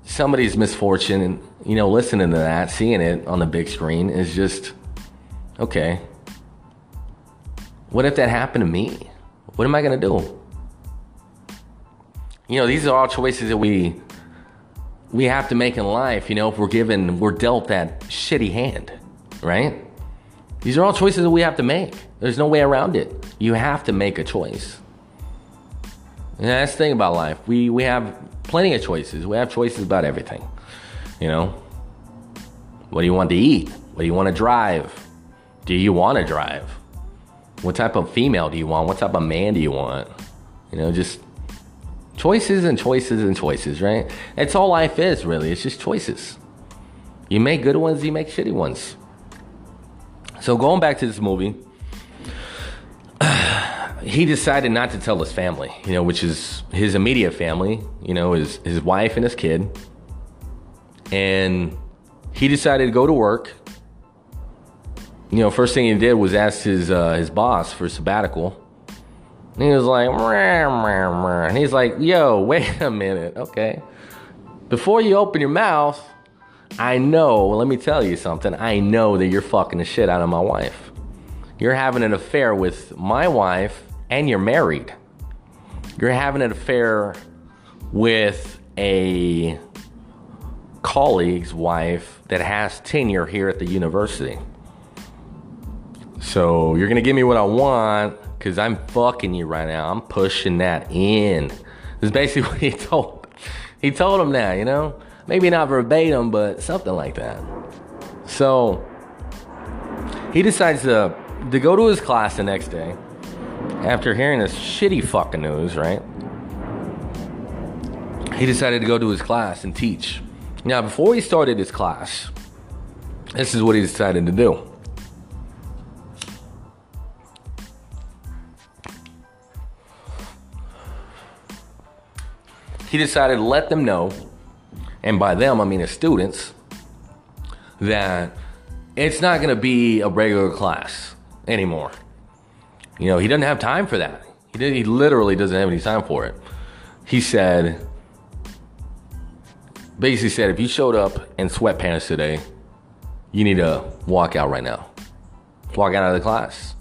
somebody's misfortune and, you know, listening to that, seeing it on the big screen is just, okay, what if that happened to me? What am I going to do? You know, these are all choices that we we have to make in life, you know, if we're given we're dealt that shitty hand, right? These are all choices that we have to make. There's no way around it. You have to make a choice. And that's the thing about life. We we have plenty of choices. We have choices about everything. You know? What do you want to eat? What do you want to drive? Do you want to drive? What type of female do you want? What type of man do you want? You know, just choices and choices and choices, right? That's all life is, really. It's just choices. You make good ones, you make shitty ones. So going back to this movie, he decided not to tell his family, you know, which is his immediate family, you know, his his wife and his kid. And he decided to go to work. You know, first thing he did was ask his uh, his boss for sabbatical. And he was like, and he's like, yo, wait a minute, okay. Before you open your mouth, I know, let me tell you something. I know that you're fucking the shit out of my wife. You're having an affair with my wife and you're married. You're having an affair with a colleague's wife that has tenure here at the university. So you're gonna give me what I want because I'm fucking you right now. I'm pushing that in. This is basically what he told. He told him that, you know? Maybe not verbatim, but something like that. So he decides to, to go to his class the next day after hearing this shitty fucking news, right? He decided to go to his class and teach. Now, before he started his class, this is what he decided to do. He decided to let them know, and by them I mean his students, that it's not going to be a regular class anymore. You know, he doesn't have time for that. He, did, he literally doesn't have any time for it. He said, basically said, if you showed up in sweatpants today, you need to walk out right now. Walk out of the class.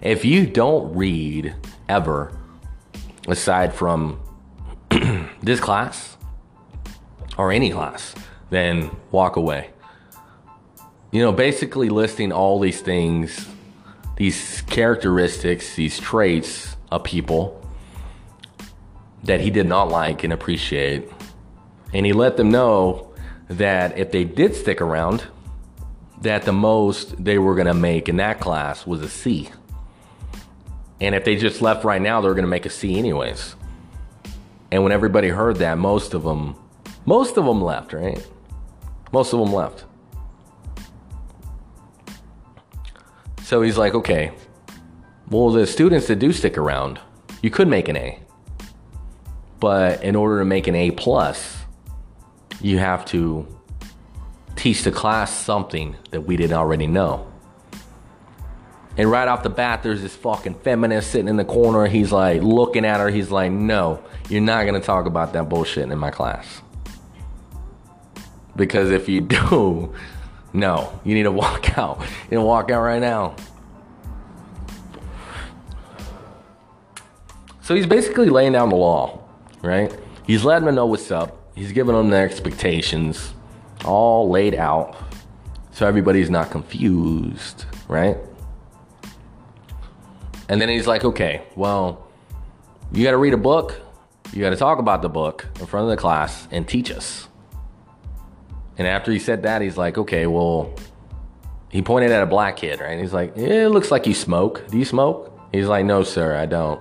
If you don't read ever, aside from this class or any class, then walk away. You know, basically listing all these things, these characteristics, these traits of people that he did not like and appreciate and he let them know that if they did stick around, that the most they were going to make in that class was a C. And if they just left right now, they were going to make a C anyways. And when everybody heard that, most of them, most of them left, right? Most of them left. So he's like, okay, well, the students that do stick around, you could make an A. But in order to make an A plus, you have to teach the class something that we didn't already know. And right off the bat, there's this fucking feminist sitting in the corner. He's like looking at her. He's like, no, you're not going to talk about that bullshit in my class. Because if you do, no, you need to walk out. You need to walk out right now. So he's basically laying down the law, right? He's letting them know what's up. He's giving them the expectations all laid out so everybody's not confused, right? And then he's like, okay, well, you got to read a book, you got to talk about the book in front of the class and teach us. And after he said that, he's like, okay, well, he pointed at a black kid, right? He's like, it looks like you smoke. Do you smoke? He's like, no, sir, I don't.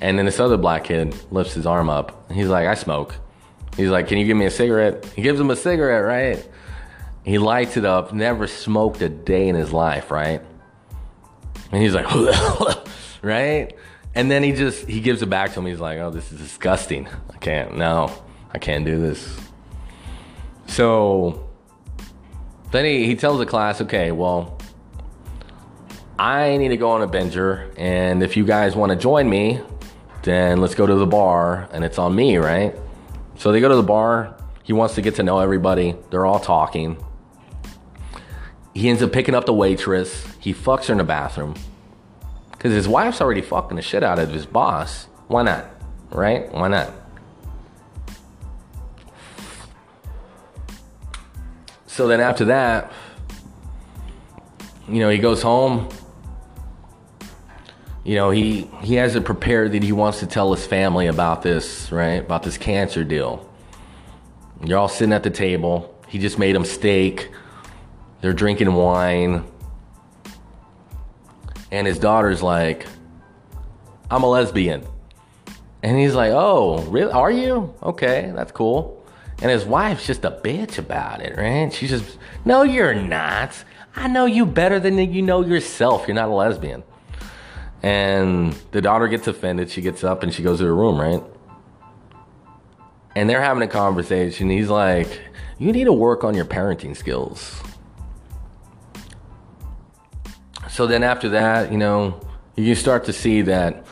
And then this other black kid lifts his arm up. He's like, I smoke. He's like, Can you give me a cigarette? He gives him a cigarette, right? He lights it up, never smoked a day in his life, right? And he's like, right? And then he just he gives it back to him. He's like, "Oh, this is disgusting. I can't. No, I can't do this." So then he, he tells the class, "Okay, well, I need to go on a binger, and if you guys want to join me, then let's go to the bar, and it's on me, right?" So they go to the bar. He wants to get to know everybody. They're all talking. He ends up picking up the waitress. He fucks her in the bathroom. Because his wife's already fucking the shit out of his boss. Why not? Right? Why not? So then after that, you know, he goes home. You know, he he has it prepared that he wants to tell his family about this, right? About this cancer deal. You're all sitting at the table. He just made them steak. They're drinking wine. And his daughter's like, I'm a lesbian. And he's like, Oh, really? Are you? Okay, that's cool. And his wife's just a bitch about it, right? She's just, No, you're not. I know you better than you know yourself. You're not a lesbian. And the daughter gets offended. She gets up and she goes to her room, right? And they're having a conversation. He's like, You need to work on your parenting skills. So then after that, you know, you start to see that,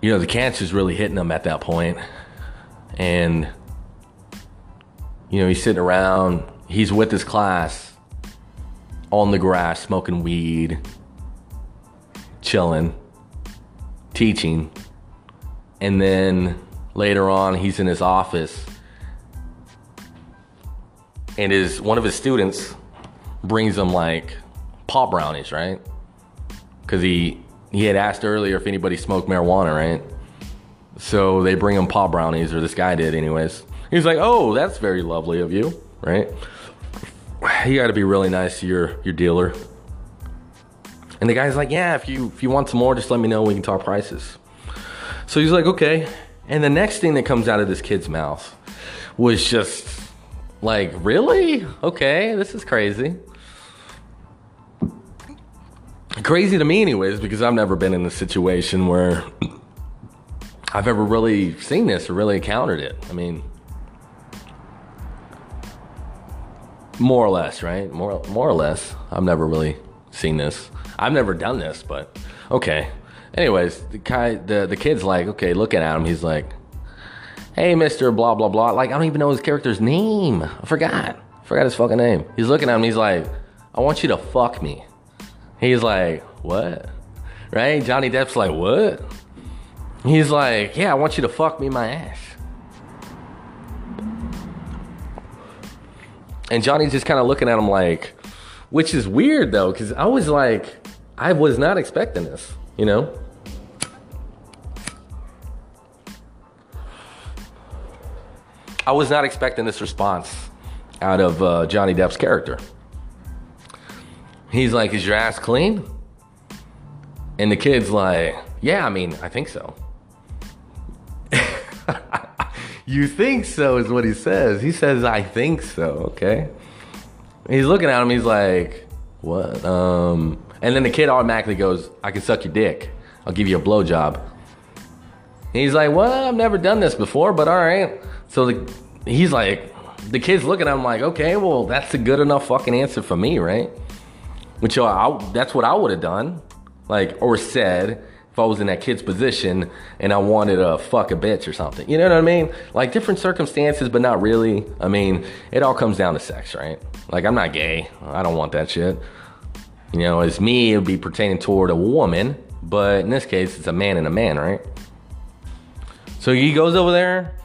you know, the cancer's really hitting them at that point. And, you know, he's sitting around, he's with his class on the grass, smoking weed, chilling, teaching. And then later on, he's in his office. And his one of his students brings him like pot brownies, right? Because he he had asked earlier if anybody smoked marijuana, right? So they bring him pot brownies, or this guy did, anyways. He's like, "Oh, that's very lovely of you, right? You got to be really nice to your your dealer." And the guy's like, "Yeah, if you if you want some more, just let me know. We can talk prices." So he's like, "Okay." And the next thing that comes out of this kid's mouth was just like, "Really? Okay, this is crazy." crazy to me anyways because i've never been in a situation where i've ever really seen this or really encountered it i mean more or less right? More, more or less. I've never really seen this. I've never done this but okay. Anyways the guy the, the kid's like okay looking at him. He's like hey mr blah blah blah. Like i don't even know his character's name. I forgot. I forgot his fucking name. He's looking at him. He's like i want you to fuck me. He's like, what? Right? Johnny Depp's like, what? He's like, yeah, I want you to fuck me my ass. And Johnny's just kind of looking at him like, which is weird though, because I was like, I was not expecting this, you know? I was not expecting this response out of uh, Johnny Depp's character. He's like, Is your ass clean? And the kid's like, Yeah, I mean, I think so. you think so is what he says. He says, I think so, okay? He's looking at him, he's like, What? Um, and then the kid automatically goes, I can suck your dick. I'll give you a blowjob. He's like, Well, I've never done this before, but all right. So the, he's like, the kid's looking at him like, okay, well, that's a good enough fucking answer for me, right? Which I, that's what I would have done, like or said if I was in that kid's position and I wanted to fuck a bitch or something. You know what I mean? Like different circumstances, but not really. I mean, it all comes down to sex, right? Like I'm not gay. I don't want that shit. You know, as me, it would be pertaining toward a woman, but in this case, it's a man and a man, right? So he goes over there.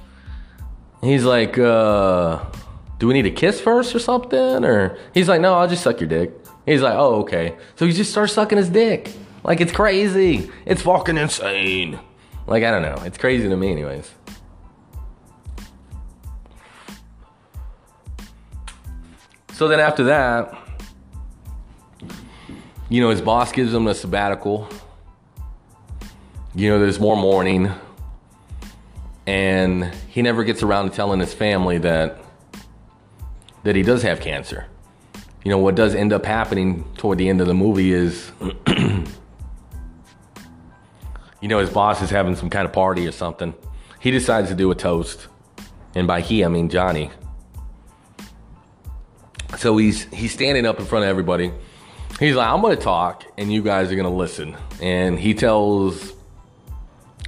He's like, uh, do we need a kiss first or something? Or he's like, no, I'll just suck your dick. He's like, oh, okay. So he just starts sucking his dick. Like, it's crazy. It's fucking insane. Like, I don't know. It's crazy to me, anyways. So then after that, you know, his boss gives him a sabbatical. You know, there's more mourning. And he never gets around to telling his family that that he does have cancer you know, what does end up happening toward the end of the movie is, you know, his boss is having some kind of party or something. He decides to do a toast. And by he, I mean Johnny. So he's he's standing up in front of everybody. He's like, I'm gonna talk and you guys are gonna listen. And he tells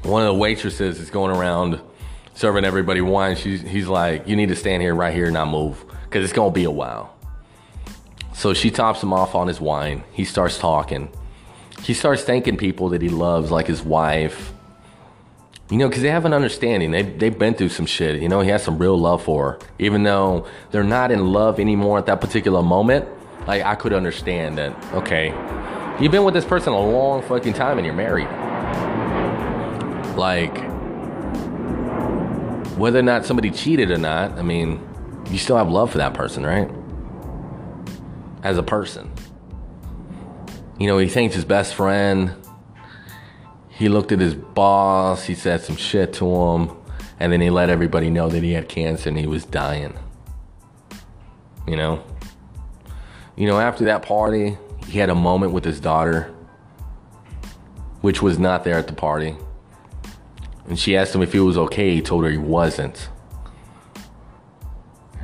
one of the waitresses that's going around serving everybody wine, she's, he's like, You need to stand here right here and not move. Cause it's gonna be a while. So she tops him off on his wine. He starts talking. He starts thanking people that he loves, like his wife. You know, because they have an understanding. They, they've been through some shit. You know, he has some real love for her. Even though they're not in love anymore at that particular moment, Like I could understand that. Okay, you've been with this person a long fucking time and you're married. Like whether or not somebody cheated or not, I mean, you still have love for that person, right? As a person. You know, he thanked his best friend. He looked at his boss. He said some shit to him. And then he let everybody know that he had cancer and he was dying. You know? You know, after that party, he had a moment with his daughter, which was not there at the party. And she asked him if he was okay. He told her he wasn't.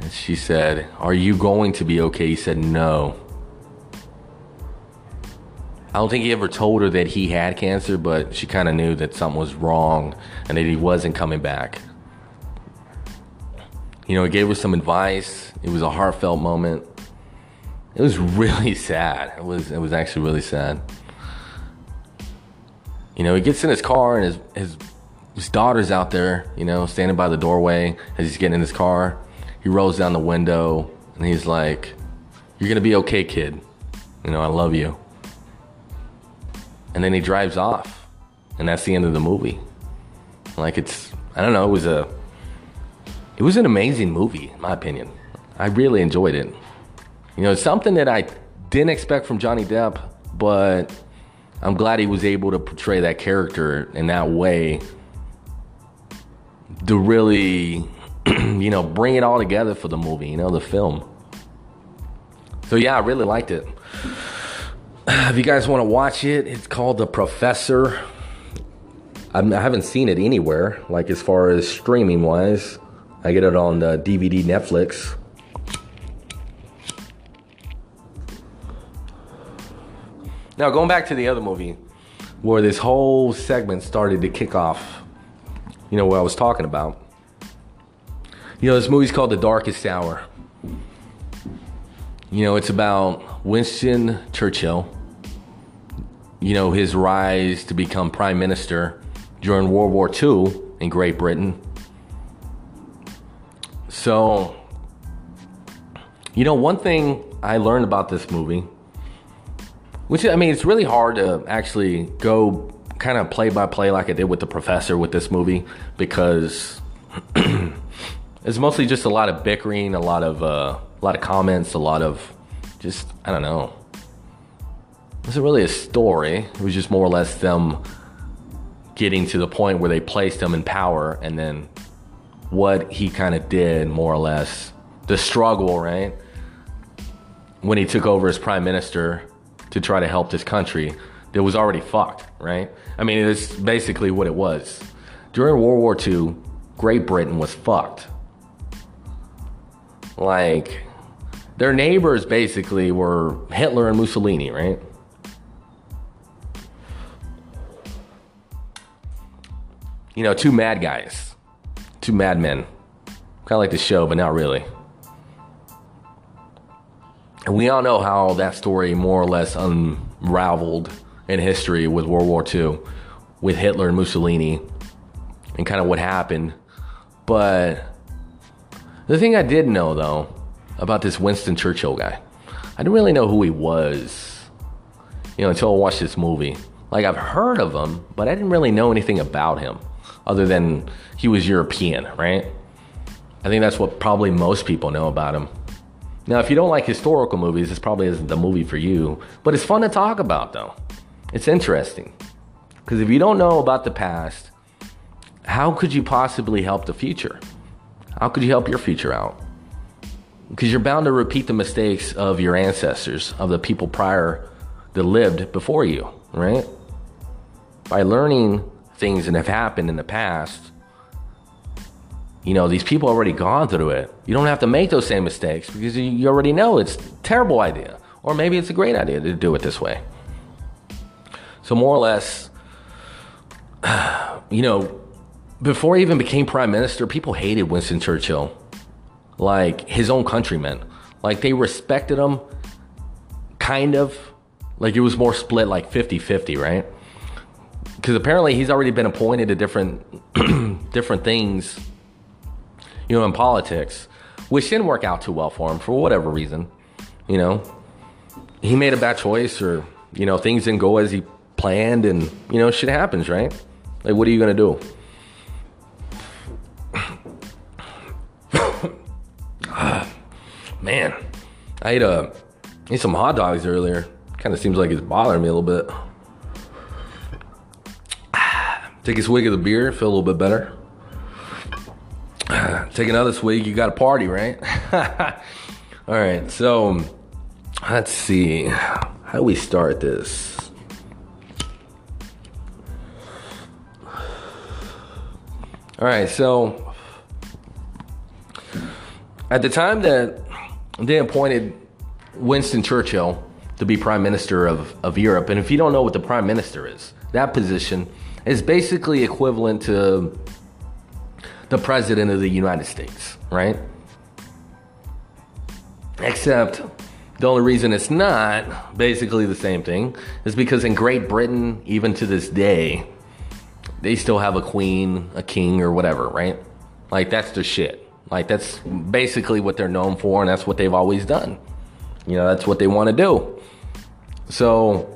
And she said, Are you going to be okay? He said, No. I don't think he ever told her that he had cancer, but she kind of knew that something was wrong and that he wasn't coming back. You know, he gave her some advice. It was a heartfelt moment. It was really sad. It was it was actually really sad. You know, he gets in his car and his his his daughter's out there, you know, standing by the doorway as he's getting in his car. He rolls down the window and he's like, You're gonna be okay, kid. You know, I love you. And then he drives off. And that's the end of the movie. Like it's I don't know, it was a it was an amazing movie, in my opinion. I really enjoyed it. You know, something that I didn't expect from Johnny Depp, but I'm glad he was able to portray that character in that way to really, you know, bring it all together for the movie, you know, the film. So yeah, I really liked it. If you guys want to watch it, it's called The Professor. I haven't seen it anywhere, like as far as streaming wise. I get it on uh, the DVD Netflix. Now, going back to the other movie, where this whole segment started to kick off, you know, what I was talking about. You know, this movie's called The Darkest Hour. You know, it's about Winston Churchill, you know, his rise to become prime minister during World War II in Great Britain. So, you know, one thing I learned about this movie which I mean, it's really hard to actually go kind of play by play like I did with the professor with this movie because it's mostly just a lot of bickering, a lot of uh, a lot of comments, a lot of just I don't know. Wasn't really a story. It was just more or less them getting to the point where they placed him in power, and then what he kind of did, more or less, the struggle, right? When he took over as prime minister to try to help this country that was already fucked, right? I mean, it's basically what it was. During World War II, Great Britain was fucked. Like, their neighbors basically were Hitler and Mussolini, right? You know, two mad guys, two madmen. Kind of like the show, but not really. And we all know how that story more or less unraveled in history with World War II, with Hitler and Mussolini, and kind of what happened. But the thing I did know, though, about this Winston Churchill guy, I didn't really know who he was, you know, until I watched this movie. Like, I've heard of him, but I didn't really know anything about him other than he was European, right? I think that's what probably most people know about him. Now, if you don't like historical movies, this probably isn't the movie for you, but it's fun to talk about though. It's interesting. Because if you don't know about the past, how could you possibly help the future? How could you help your future out? Because you're bound to repeat the mistakes of your ancestors, of the people prior that lived before you, right? By learning things that have happened in the past, you know, these people already gone through it. You don't have to make those same mistakes because you already know it's terrible idea. Or maybe it's a great idea to do it this way. So more or less, you know, before he even became prime minister, people hated Winston Churchill. Like his own countrymen. Like they respected him kind of. Like it was more split like 50-50, right? Because apparently he's already been appointed to different different things you know, in politics, which didn't work out too well for him for whatever reason, you know. he made a bad choice or, you know, things didn't go as he planned and, you know, shit happens, right? Like, what are you to do? Man, I ate, a, ate some hot dogs earlier. Kind of seems like it's bothering me a little bit. Take a swig of the beer, feel a little bit better. Take another swig, you got a party, right? All right, so let's see. How do we start this? All right, so at the time that they appointed Winston Churchill to be prime minister of, of Europe, and if you don't know what the prime minister is, that position is basically equivalent to the president of the United States, right? Except the only reason it's not basically the same thing is because in Great Britain, even to this day, they still have a queen, a king, or whatever, right? Like that's the shit. Like that's basically what they're known for, and that's what they've always done. You know, that's what they want to do. So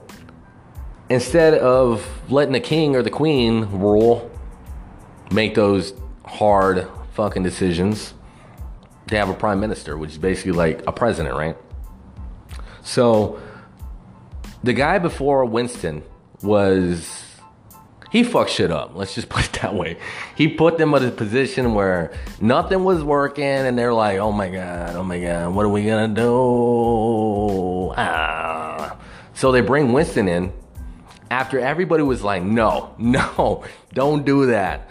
instead of letting the king or the queen rule, make those hard fucking decisions, they have a prime minister, which is basically like a president, right? So the guy before Winston was he fucked shit up. Let's just put it that way. He put them in a position where nothing was working, and they're like, "Oh my god, oh my god, what are we gonna do?" Ah. So they bring Winston in after everybody was like, "No, no, don't do that."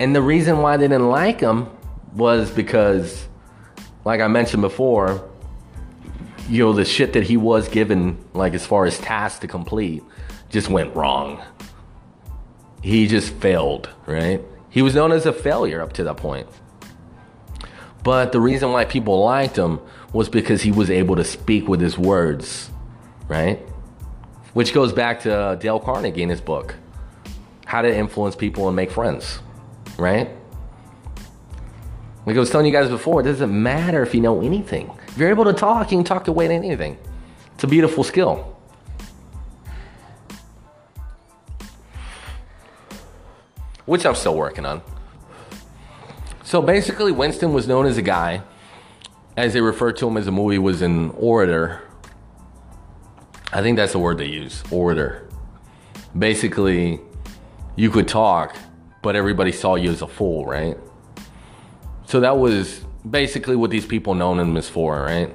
And the reason why they didn't like him was because, like I mentioned before, you know, the shit that he was given, like as far as tasks to complete, just went wrong he just failed, right? He was known as a failure up to that point. But the reason why people liked him was because he was able to speak with his words, right? Which goes back to uh, Dale Carnegie in his book, How to Influence People and Make Friends, right? Like I was telling you guys before, it doesn't matter if you know anything. If you're able to talk, you can talk your way to anything. It's a beautiful skill. which I'm still working on. So basically, Winston was known as a guy, as they referred to him as a movie, was an orator. I think that's the word they use, order. Basically, you could talk, but everybody saw you as a fool, right? So that was basically what these people known him as for, right?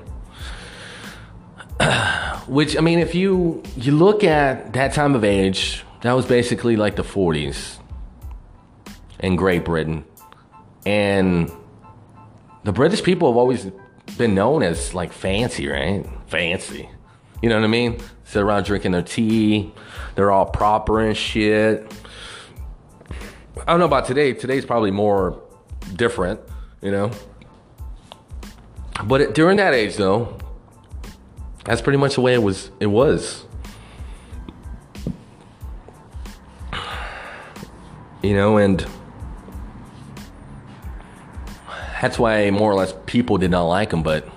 Which I mean, if you you look at that time of age, that was basically like the 40s in Great Britain. And the British people have always been known as like fancy, right? Fancy. You know what I mean? Sit around drinking their tea. They're all proper and shit. I don't know about today. Today's probably more different, you know? But it, during that age, though, that's pretty much the way it was. It was. You know, and that's why more or less people did not like him. But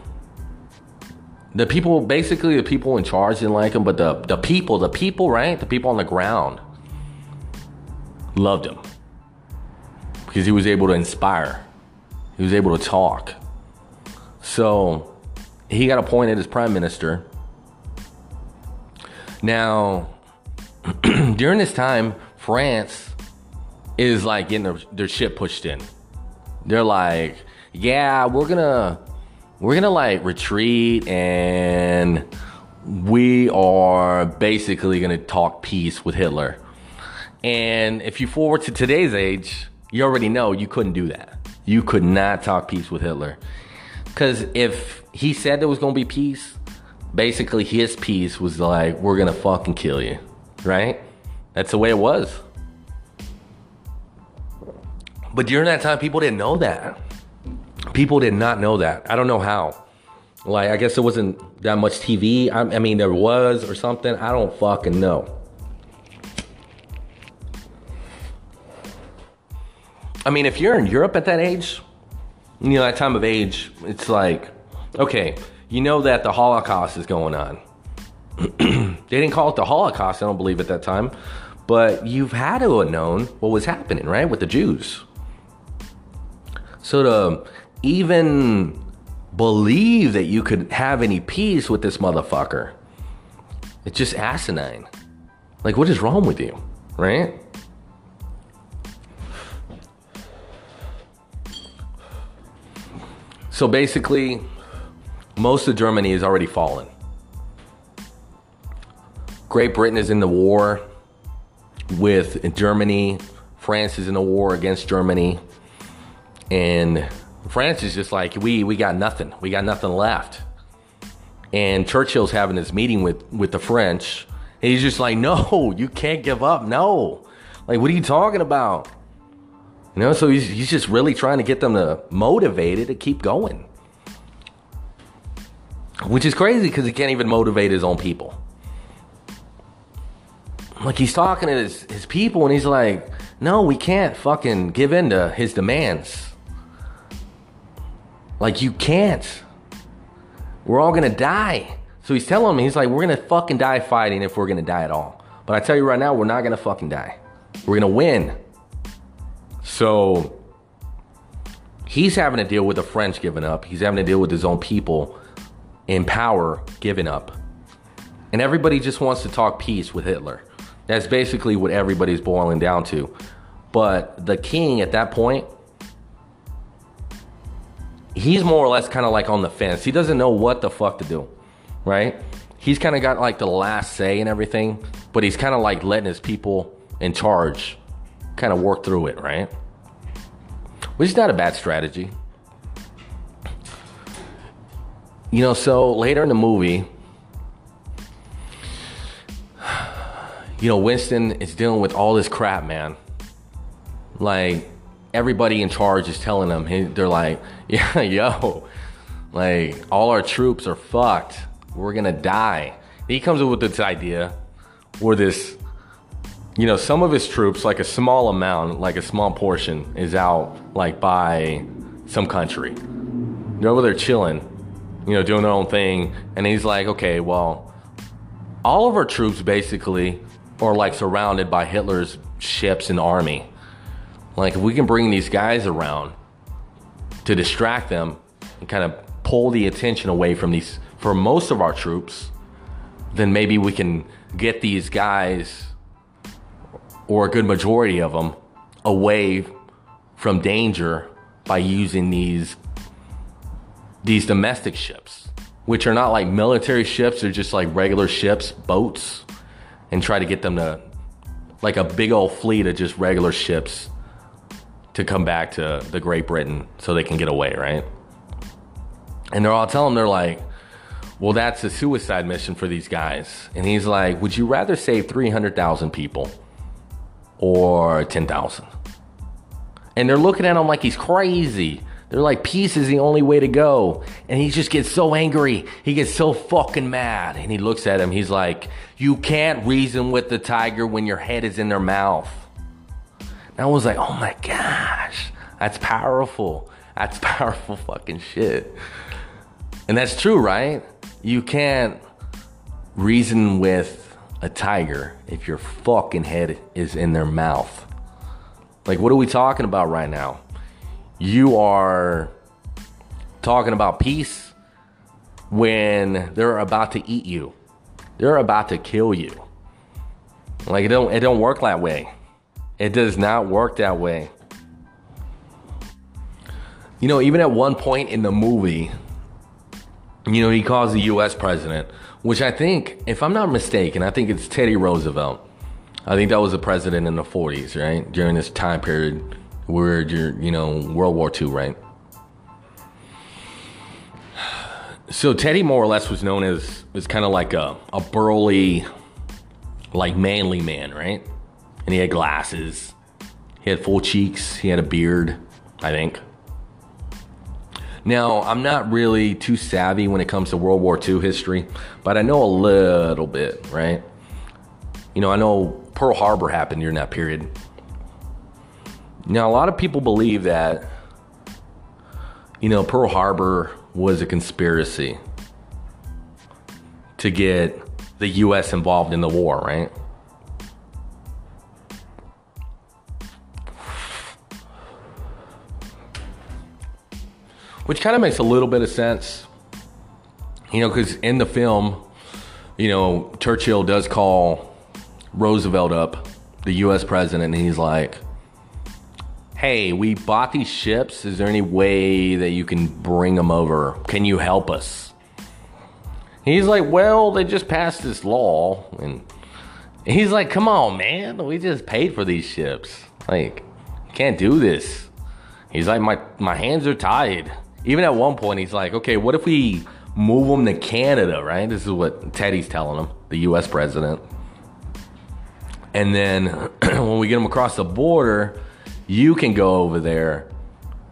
the people, basically, the people in charge didn't like him. But the the people, the people, right, the people on the ground loved him because he was able to inspire. He was able to talk. So he got appointed as prime minister. Now, during this time, France is like getting their, their shit pushed in. They're like, yeah, we're gonna we're gonna like retreat and we are basically gonna talk peace with Hitler. And if you forward to today's age, you already know you couldn't do that. You could not talk peace with Hitler. Because if he said there was gonna be peace, basically his peace was like, we're gonna fucking kill you. Right? That's the way it was. But during that time, people didn't know that. People did not know that. I don't know how. Like, I guess there wasn't that much TV. I, I mean, there was or something. I don't fucking know. I mean, if you're in Europe at that age, you know, that time of age, it's like, okay, you know that the Holocaust is going on. they didn't call it the Holocaust, I don't believe, at that time. But you've had to have known what was happening, right, with the Jews. So to even believe that you could have any peace with this motherfucker, it's just asinine. Like, what is wrong with you, right? So basically, most of Germany is already fallen. Great Britain is in the war with Germany. France is in a war against Germany. And France is just like, we, we got nothing. We got nothing left. And Churchill's having this meeting with, with the French. And he's just like, no, you can't give up. No. Like, what are you talking about? You know, so he's, he's just really trying to get them to motivated to keep going. Which is crazy because he can't even motivate his own people. Like he's talking to his, his people and he's like, no, we can't fucking give in to his demands. Like you can't. We're all gonna die. So he's telling me, he's like, we're gonna fucking die fighting if we're gonna die at all. But I tell you right now, we're not gonna fucking die. We're gonna win. So he's having to deal with the French giving up. He's having to deal with his own people in power giving up. And everybody just wants to talk peace with Hitler. That's basically what everybody's boiling down to. But the king at that point, he's more or less kind of like on the fence. He doesn't know what the fuck to do, right? He's kind of got like the last say and everything, but he's kind of like letting his people in charge kind of work through it, right? Which is not a bad strategy. You know, so later in the movie, you know, Winston is dealing with all this crap, man. Like, everybody in charge is telling him, they're like, yeah, yo, like, all our troops are fucked. We're gonna die. He comes up with this idea where this, you know, some of his troops, like a small amount, like a small portion, is out, like, by some country. They're over there chilling you know, doing their own thing. And he's like, okay, well, all of our troops basically are like surrounded by Hitler's ships and army. Like, if we can bring these guys around to distract them and kind of pull the attention away from these, for most of our troops, then maybe we can get these guys, or a good majority of them, away from danger by using these these domestic ships, which are not like military ships, they're just like regular ships, boats, and try to get them to like a big old fleet of just regular ships to come back to the Great Britain so they can get away, right? And they're all telling him, they're like, well, that's a suicide mission for these guys. And he's like, would you rather save 300,000 people or 10,000? And they're looking at him like he's crazy. They're like, peace is the only way to go. And he just gets so angry. He gets so fucking mad. And he looks at him. He's like, you can't reason with the tiger when your head is in their mouth. And I was like, oh my gosh, that's powerful. That's powerful fucking shit. And that's true, right? You can't reason with a tiger if your fucking head is in their mouth. Like, what are we talking about right now? you are talking about peace when they're about to eat you. They're about to kill you. Like it don't it don't work that way. It does not work that way. You know, even at one point in the movie, you know, he calls the US president, which I think, if I'm not mistaken, I think it's Teddy Roosevelt. I think that was the president in the 40s, right? During this time period where you're, you know, World War II, right? So Teddy more or less was known as was kind of like a, a burly, like manly man, right? And he had glasses. He had full cheeks. He had a beard, I think. Now, I'm not really too savvy when it comes to World War II history, but I know a little bit, right? You know, I know Pearl Harbor happened during that period. Now, a lot of people believe that, you know, Pearl Harbor was a conspiracy to get the U.S. involved in the war, right? Which kind of makes a little bit of sense, you know, because in the film, you know, Churchill does call Roosevelt up, the U.S. president, and he's like, hey, we bought these ships. Is there any way that you can bring them over? Can you help us? He's like, well, they just passed this law. And he's like, come on, man. We just paid for these ships. Like, can't do this. He's like, my, my hands are tied. Even at one point, he's like, okay, what if we move them to Canada, right? This is what Teddy's telling him, the US president. And then when we get them across the border, you can go over there,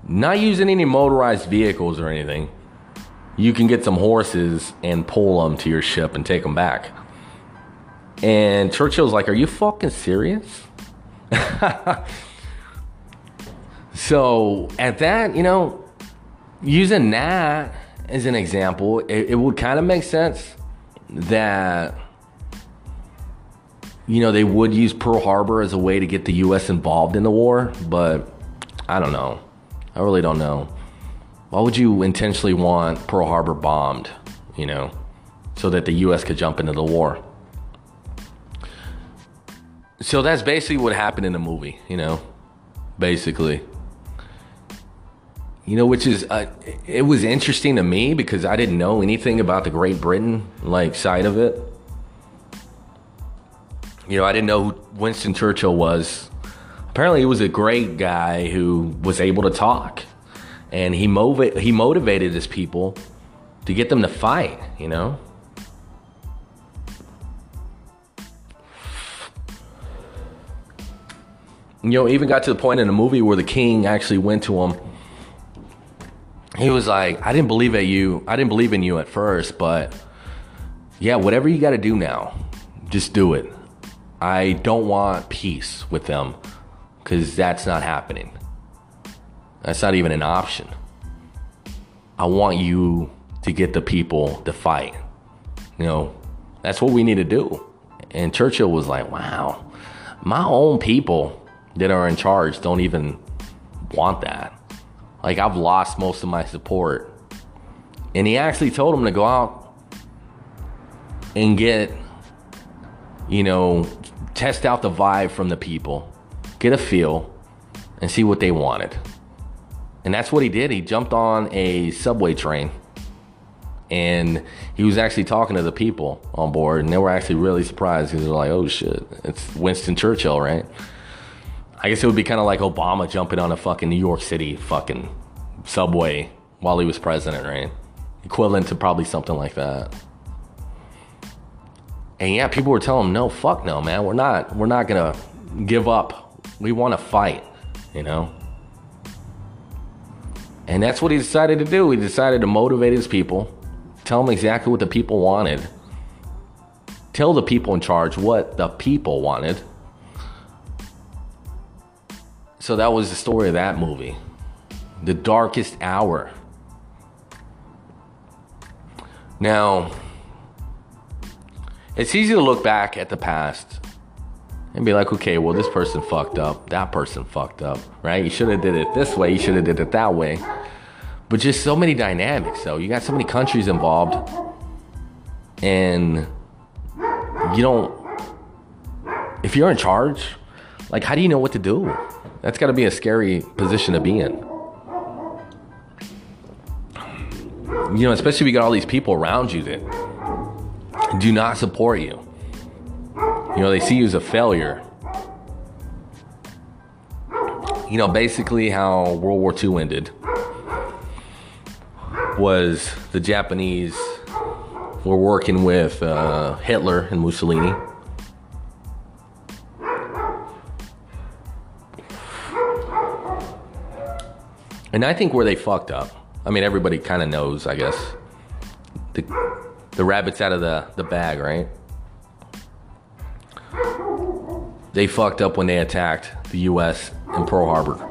not using any motorized vehicles or anything. You can get some horses and pull them to your ship and take them back. And Churchill's like, Are you fucking serious? so at that, you know, using that as an example, it, it would kind of make sense that you know they would use Pearl Harbor as a way to get the U.S. involved in the war, but I don't know. I really don't know. Why would you intentionally want Pearl Harbor bombed? You know, so that the U.S. could jump into the war. So that's basically what happened in the movie. You know, basically you know, which is uh, it was interesting to me because I didn't know anything about the Great Britain like side of it. You know, I didn't know who Winston Churchill was. Apparently, he was a great guy who was able to talk, and he movi- he motivated his people to get them to fight. You know. You know, even got to the point in the movie where the king actually went to him he was like, I didn't believe at you. I didn't believe in you at first, but yeah, whatever you got to do now, just do it. I don't want peace with them because that's not happening. That's not even an option. I want you to get the people to fight. You know, that's what we need to do. And Churchill was like, wow, my own people that are in charge don't even want that. Like I've lost most of my support. And he actually told him to go out and get, you know, test out the vibe from the people, get a feel, and see what they wanted. And that's what he did. He jumped on a subway train and he was actually talking to the people on board, and they were actually really surprised because they're like, oh shit, it's Winston Churchill, right? I guess it would be kind of like Obama jumping on a fucking New York City fucking subway while he was president, right? Equivalent to probably something like that. And yeah, people were telling him, "No, fuck no, man. We're not. We're not gonna give up. We want to fight." You know. And that's what he decided to do. He decided to motivate his people, tell them exactly what the people wanted, tell the people in charge what the people wanted. So that was the story of that movie. The Darkest Hour. Now, it's easy to look back at the past and be like, okay, well, this person fucked up, that person fucked up, right? You should have did it this way, you should have did it that way. But just so many dynamics, though. You got so many countries involved, and you don't. If you're in charge, like, how do you know what to do? That's got to be a scary position to be in. You know, especially if you got all these people around you that do not support you. You know, they see you as a failure. You know, basically how World War II ended was the Japanese were working with uh, Hitler and Mussolini And I think where they fucked up, I mean, everybody kind of knows, I guess. The, the rabbit's out of the, the bag, right? They fucked up when they attacked the U.S. in Pearl Harbor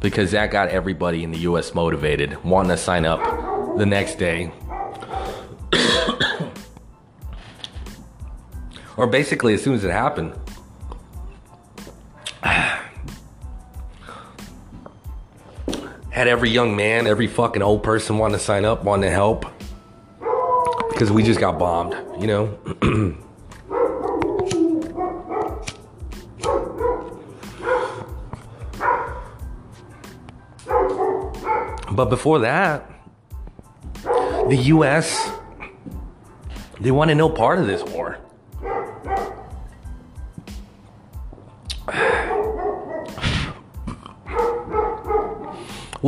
because that got everybody in the U.S. motivated, wanting to sign up the next day. or basically as soon as it happened. Had every young man, every fucking old person wanting to sign up, wanting to help. Because we just got bombed, you know? but before that, the US, they wanted no part of this war.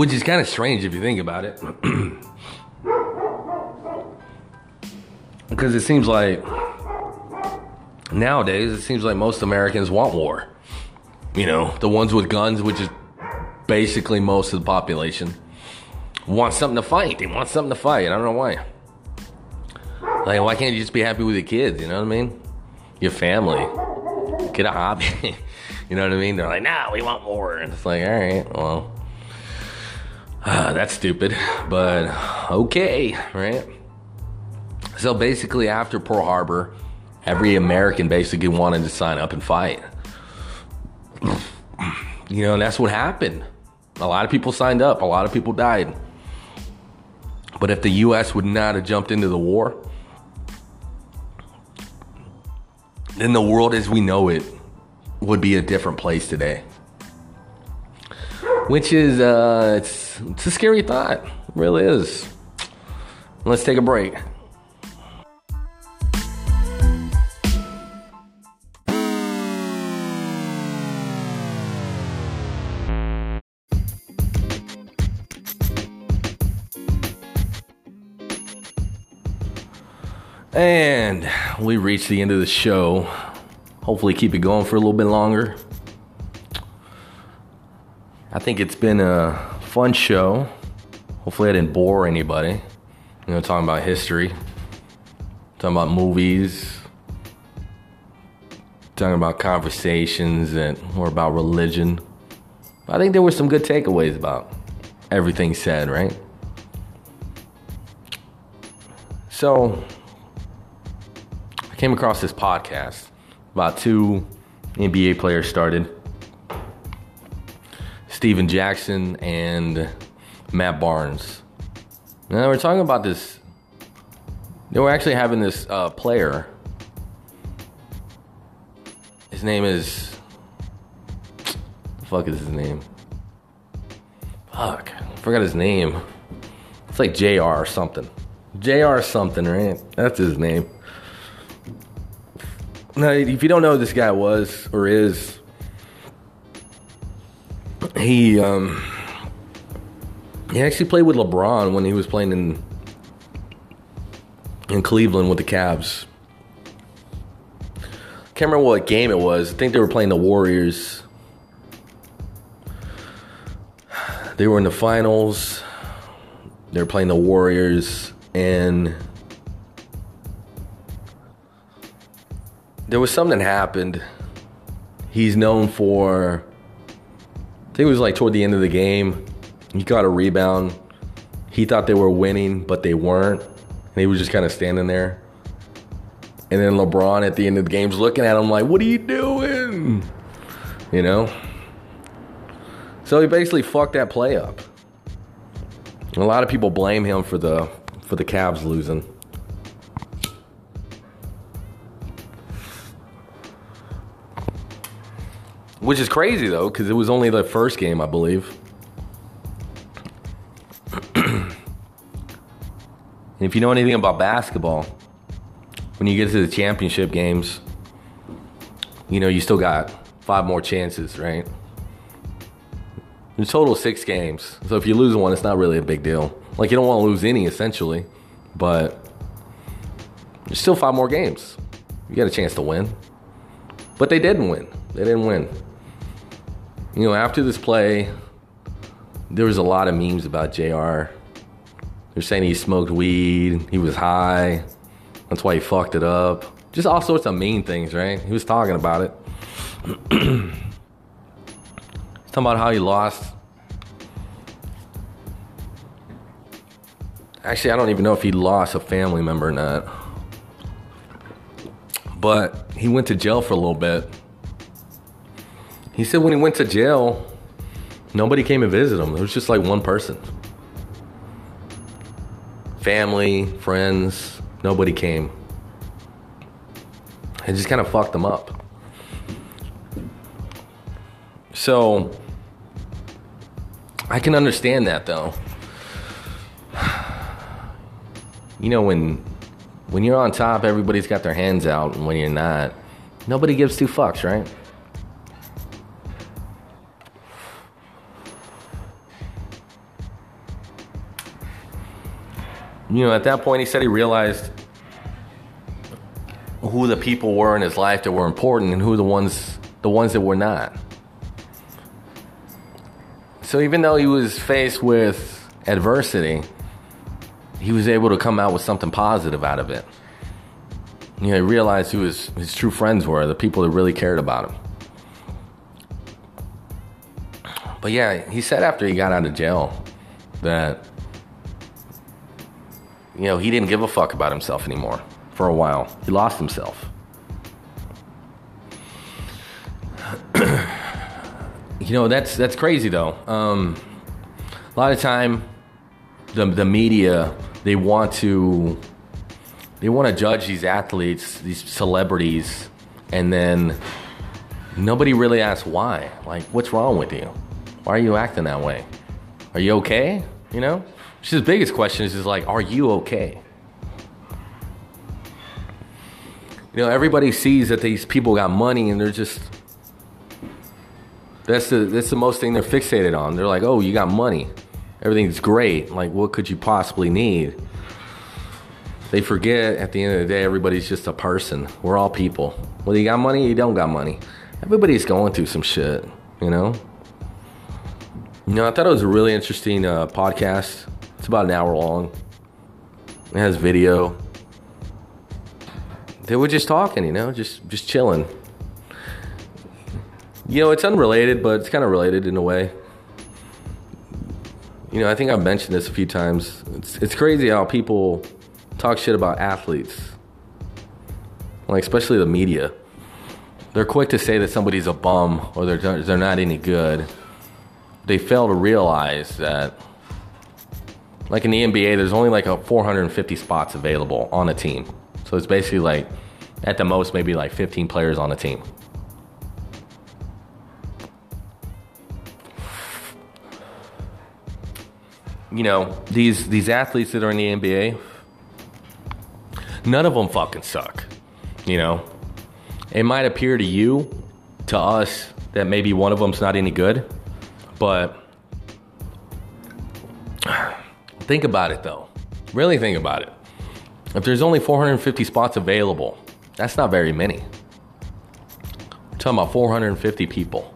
Which is kind of strange if you think about it. because it seems like nowadays, it seems like most Americans want war. You know, the ones with guns, which is basically most of the population, want something to fight. They want something to fight. I don't know why. Like, why can't you just be happy with your kids? You know what I mean? Your family. Get a hobby. you know what I mean? They're like, nah, we want war. And it's like, all right, well, uh, that's stupid, but okay, right? So basically, after Pearl Harbor, every American basically wanted to sign up and fight. You know, and that's what happened. A lot of people signed up, a lot of people died. But if the US would not have jumped into the war, then the world as we know it would be a different place today. Which is, uh, it's, it's a scary thought. It really is. Let's take a break. And we reached the end of the show. Hopefully, keep it going for a little bit longer. I think it's been a fun show. Hopefully, I didn't bore anybody. You know, talking about history, talking about movies, talking about conversations and more about religion. I think there were some good takeaways about everything said, right? So, I came across this podcast about two NBA players started Stephen Jackson and Matt Barnes. Now, we're talking about this. They were actually having this uh, player. His name is. The fuck is his name? Fuck. I forgot his name. It's like JR or something. JR something, right? That's his name. Now, if you don't know who this guy was or is, he um, he actually played with LeBron when he was playing in in Cleveland with the Cavs. Can't remember what game it was. I think they were playing the Warriors. They were in the finals. They were playing the Warriors, and there was something that happened. He's known for. I think it was like toward the end of the game. He got a rebound. He thought they were winning, but they weren't. And he was just kind of standing there. And then LeBron at the end of the game's looking at him like, "What are you doing?" You know. So he basically fucked that play up. A lot of people blame him for the for the Cavs losing. Which is crazy though, because it was only the first game, I believe. and if you know anything about basketball, when you get to the championship games, you know, you still got five more chances, right? In total, six games. So if you lose one, it's not really a big deal. Like, you don't want to lose any, essentially, but there's still five more games. You got a chance to win. But they didn't win. They didn't win you know, after this play, there was a lot of memes about JR. They're saying he smoked weed, he was high, that's why he fucked it up. Just all sorts of mean things, right? He was talking about it. Talking about how he lost. Actually, I don't even know if he lost a family member or not. But he went to jail for a little bit. He said when he went to jail, nobody came to visit him. It was just like one person. Family, friends, nobody came. It just kind of fucked him up. So I can understand that though. You know when when you're on top, everybody's got their hands out, and when you're not, nobody gives two fucks, right? You know, at that point, he said he realized who the people were in his life that were important and who the ones the ones that were not. So even though he was faced with adversity, he was able to come out with something positive out of it. You know, he realized who his, his true friends were, the people that really cared about him. But yeah, he said after he got out of jail that, you know, he didn't give a fuck about himself anymore for a while. He lost himself. you know, that's that's crazy though. Um, a lot of time, the the media they want to they want to judge these athletes, these celebrities, and then nobody really asks why. Like, what's wrong with you? Why are you acting that way? Are you okay? You know, the biggest question is just like, are you okay? You know, everybody sees that these people got money and they're just that's the that's the most thing they're fixated on. They're like, "Oh, you got money. Everything's great. Like what could you possibly need?" They forget at the end of the day everybody's just a person. We're all people. Whether you got money or you don't got money. Everybody's going through some shit, you know? You know, I thought it was a really interesting uh, podcast. It's about an hour long. It has video. They were just talking, you know, just just chilling. You know, it's unrelated, but it's kind of related in a way. You know, I think I've mentioned this a few times. It's it's crazy how people talk shit about athletes. Like especially the media. They're quick to say that somebody's a bum or they're they're not any good. They fail to realize that like in the NBA, there's only like a 450 spots available on a team. So it's basically like at the most maybe like 15 players on a team. You know, these these athletes that are in the NBA, none of them fucking suck. You know, it might appear to you, to us, that maybe one of them's not any good, but think about it though. Really think about it. If there's only 450 spots available, that's not very many. Talking about 450 people.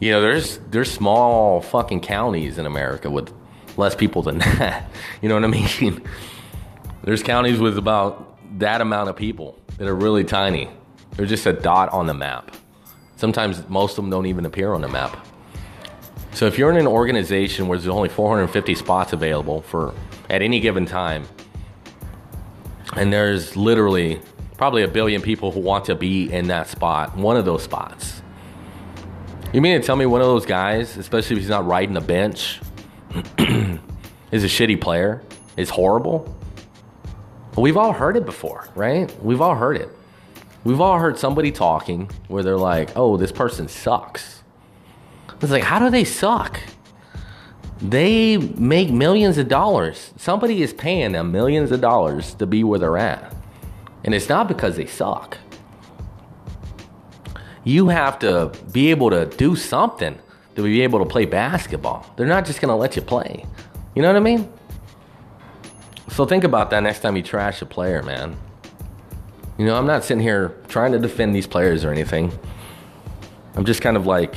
You know, there's there's small fucking counties in America with less people than that. You know what I mean? There's counties with about that amount of people that are really tiny. They're just a dot on the map. Sometimes most of them don't even appear on the map. So if you're in an organization where there's only 450 spots available for at any given time, and there's literally probably a billion people who want to be in that spot, one of those spots. You mean to tell me one of those guys, especially if he's not riding the bench, is a shitty player, is horrible? We've all heard it before, right? We've all heard it. We've all heard somebody talking where they're like, oh, this person sucks. It's like, how do they suck? They make millions of dollars. Somebody is paying them millions of dollars to be where they're at. And it's not because they suck. You have to be able to do something to be able to play basketball. They're not just going to let you play. You know what I mean? So think about that next time you trash a player, man. You know, I'm not sitting here trying to defend these players or anything. I'm just kind of like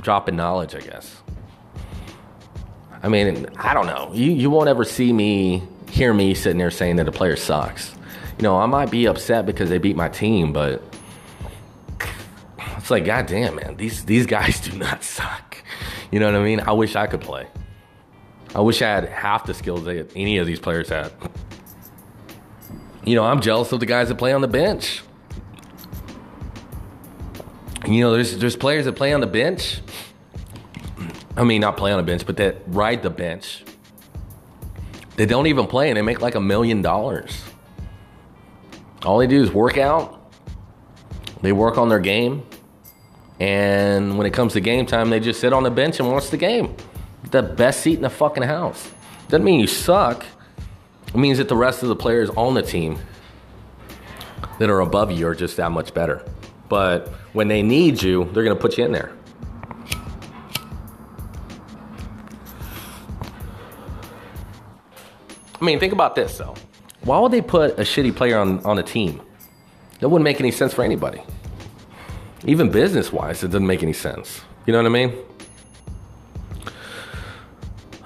dropping knowledge, I guess. I mean, I don't know. You, you won't ever see me, hear me sitting there saying that a player sucks. You know, I might be upset because they beat my team, but it's like, goddamn, man, these, these guys do not suck. You know what I mean? I wish I could play. I wish I had half the skills that any of these players had. you know, I'm jealous of the guys that play on the bench. You know, there's there's players that play on the bench. I mean, not play on the bench, but that ride the bench. They don't even play and they make like a million dollars. All they do is work out. They work on their game. And when it comes to game time, they just sit on the bench and watch the game. The best seat in the fucking house. Doesn't mean you suck. It means that the rest of the players on the team that are above you are just that much better. But when they need you, they're going to put you in there. I mean, think about this though. Why would they put a shitty player on, on a team? That wouldn't make any sense for anybody. Even business wise, it doesn't make any sense. You know what I mean?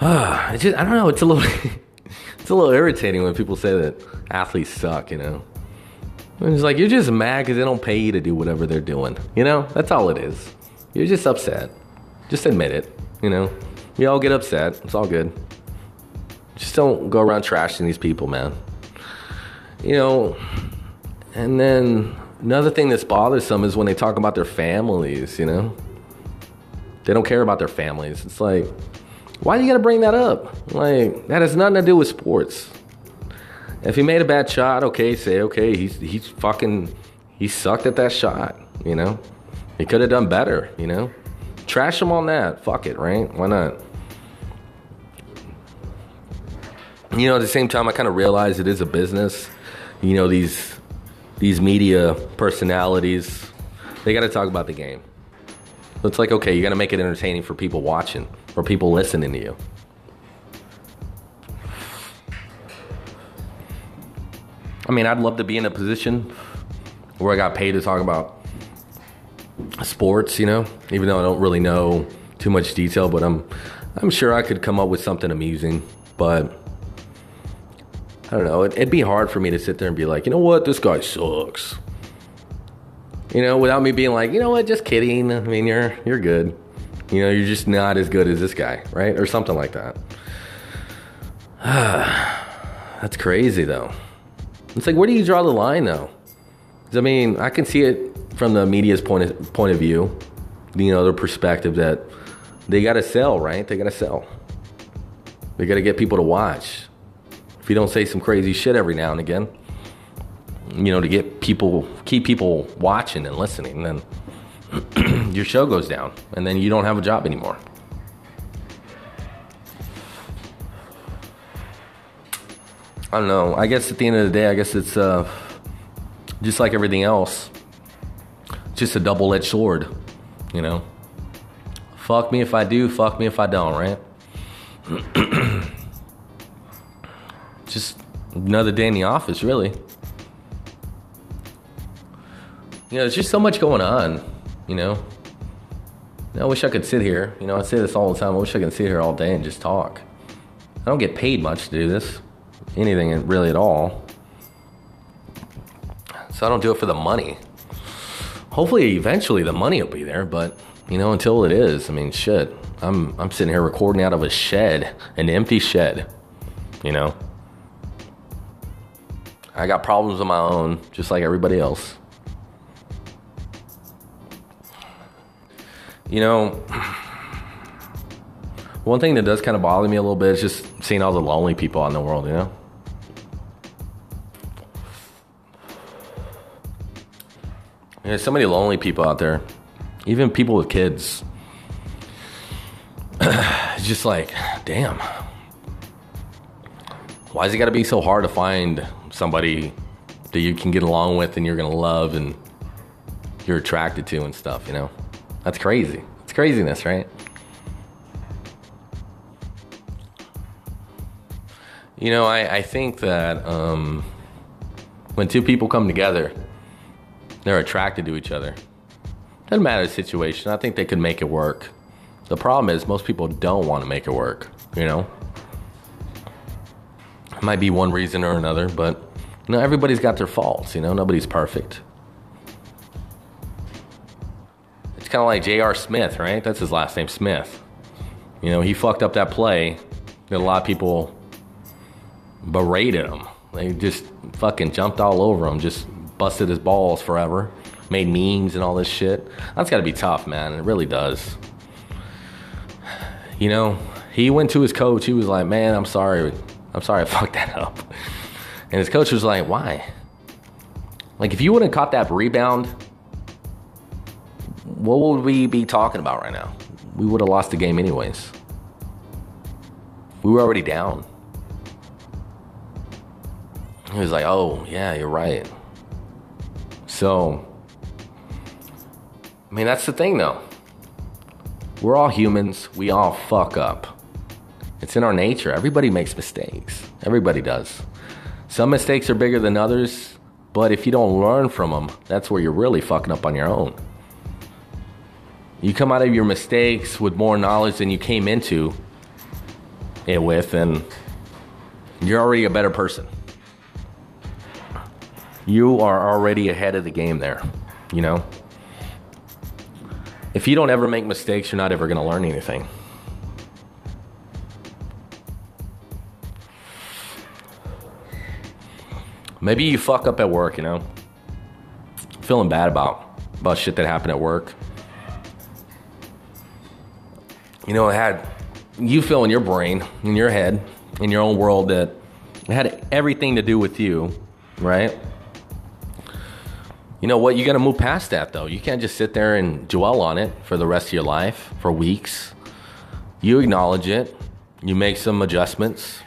It's just, I don't know. It's a little, it's a little irritating when people say that athletes suck. You know, it's like you're just mad because they don't pay you to do whatever they're doing. You know, that's all it is. You're just upset. Just admit it. You know, we all get upset. It's all good. Just don't go around trashing these people, man. You know, and then another thing that's bothersome is when they talk about their families, you know? They don't care about their families. It's like, why you gotta bring that up? Like, that has nothing to do with sports. If he made a bad shot, okay, say, okay, he's, he's fucking, he sucked at that shot, you know? He could have done better, you know? Trash him on that. Fuck it, right? Why not? You know, at the same time, I kind of realize it is a business. You know, these these media personalities, they got to talk about the game. It's like, okay, you got to make it entertaining for people watching or people listening to you. I mean, I'd love to be in a position where I got paid to talk about sports, you know, even though I don't really know too much detail, but I'm I'm sure I could come up with something amusing, but I don't know. It, would be hard for me to sit there and be like, you know what, this guy sucks. You know, without me being like, you know what, just kidding. I mean, you're you're good. You know, you're just not as good as this guy, right? Or something like that. That's crazy, though. It's like, where do you draw the line, though? I mean, I can see it from the media's point of, point of view, you know, their perspective that they got to sell, right? They got to sell. They got to get people to watch. If you don't say some crazy shit every now and again, you know, to get people, keep people watching and listening, then your show goes down and then you don't have a job anymore. I don't know. I guess at the end of the day, I guess it's uh, just like everything else, just a double edged sword, you know? Fuck me if I do, fuck me if I don't, right? just another day in the office, really. You know, there's just so much going on, you know. I wish I could sit here. You know, I say this all the time. I wish I could sit here all day and just talk. I don't get paid much to do this, anything really at all. So I don't do it for the money. Hopefully, eventually, the money will be there. But you know, until it is, I mean, shit. I'm I'm sitting here recording out of a shed, an empty shed. You know, I got problems of my own, just like everybody else. You know, one thing that does kind of bother me a little bit is just seeing all the lonely people out in the world, you know? There's so many lonely people out there, even people with kids. it's just like, damn. Why is it got to be so hard to find somebody that you can get along with and you're gonna love and you're attracted to and stuff, you know? That's crazy. It's craziness, right? You know, I, I think that um, when two people come together, they're attracted to each other. Doesn't matter the situation. I think they could make it work. The problem is most people don't want to make it work, you know? It might be one reason or another, but you know, everybody's got their faults, you know, nobody's perfect. It's kind of like J.R. Smith, right? That's his last name, Smith. You know, he fucked up that play that a lot of people berated him, They just fucking jumped all over him, just busted his balls forever, made memes and all this shit. That's got to be tough, man. It really does. You know, he went to his coach. He was like, "Man, I'm sorry. I'm sorry I fucked that up." And his coach was like, "Why?" Like, if you wouldn't caught that rebound, what would we be talking about right now? We would have lost the game anyways. We were already down. He was like, oh, yeah, you're right. So, I mean, that's the thing though. We're all humans, we all fuck up. It's in our nature. Everybody makes mistakes, everybody does. Some mistakes are bigger than others, but if you don't learn from them, that's where you're really fucking up on your own. You come out of your mistakes with more knowledge than you came into it with, and you're already a better person. You are already ahead of the game there, you know? If you don't ever make mistakes, you're not ever gonna learn anything. Maybe you fuck up at work, you know? Feeling bad about about shit that happened at work. You know, it had you feel in your brain, in your head, in your own world that it had everything to do with you, right? You know what? You got to move past that though. You can't just sit there and dwell on it for the rest of your life, for weeks. You acknowledge it, you make some adjustments,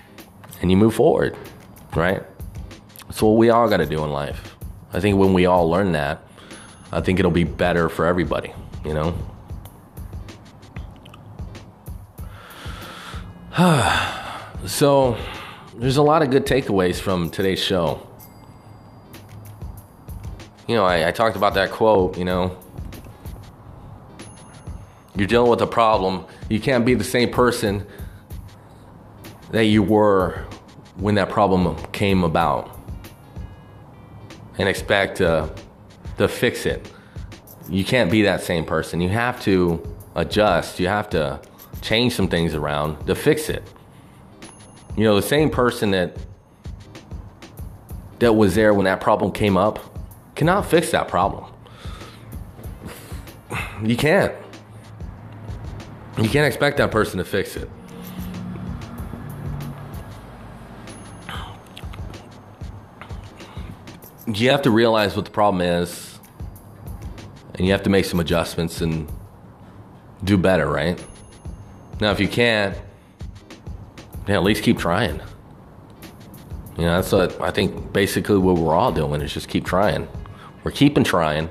and you move forward, right? That's what we all got to do in life. I think when we all learn that, I think it'll be better for everybody, you know? so, there's a lot of good takeaways from today's show. You know, I, I talked about that quote, you know, you're dealing with a problem. You can't be the same person that you were when that problem came about and expect to, to fix it. You can't be that same person. You have to adjust. You have to change some things around to fix it. You know, the same person that that was there when that problem came up cannot fix that problem. You can't. You can't expect that person to fix it. You have to realize what the problem is, and you have to make some adjustments and do better, right? Now, if you can't, yeah, at least keep trying. You know, that's what I think basically what we're all doing is just keep trying. We're keeping trying.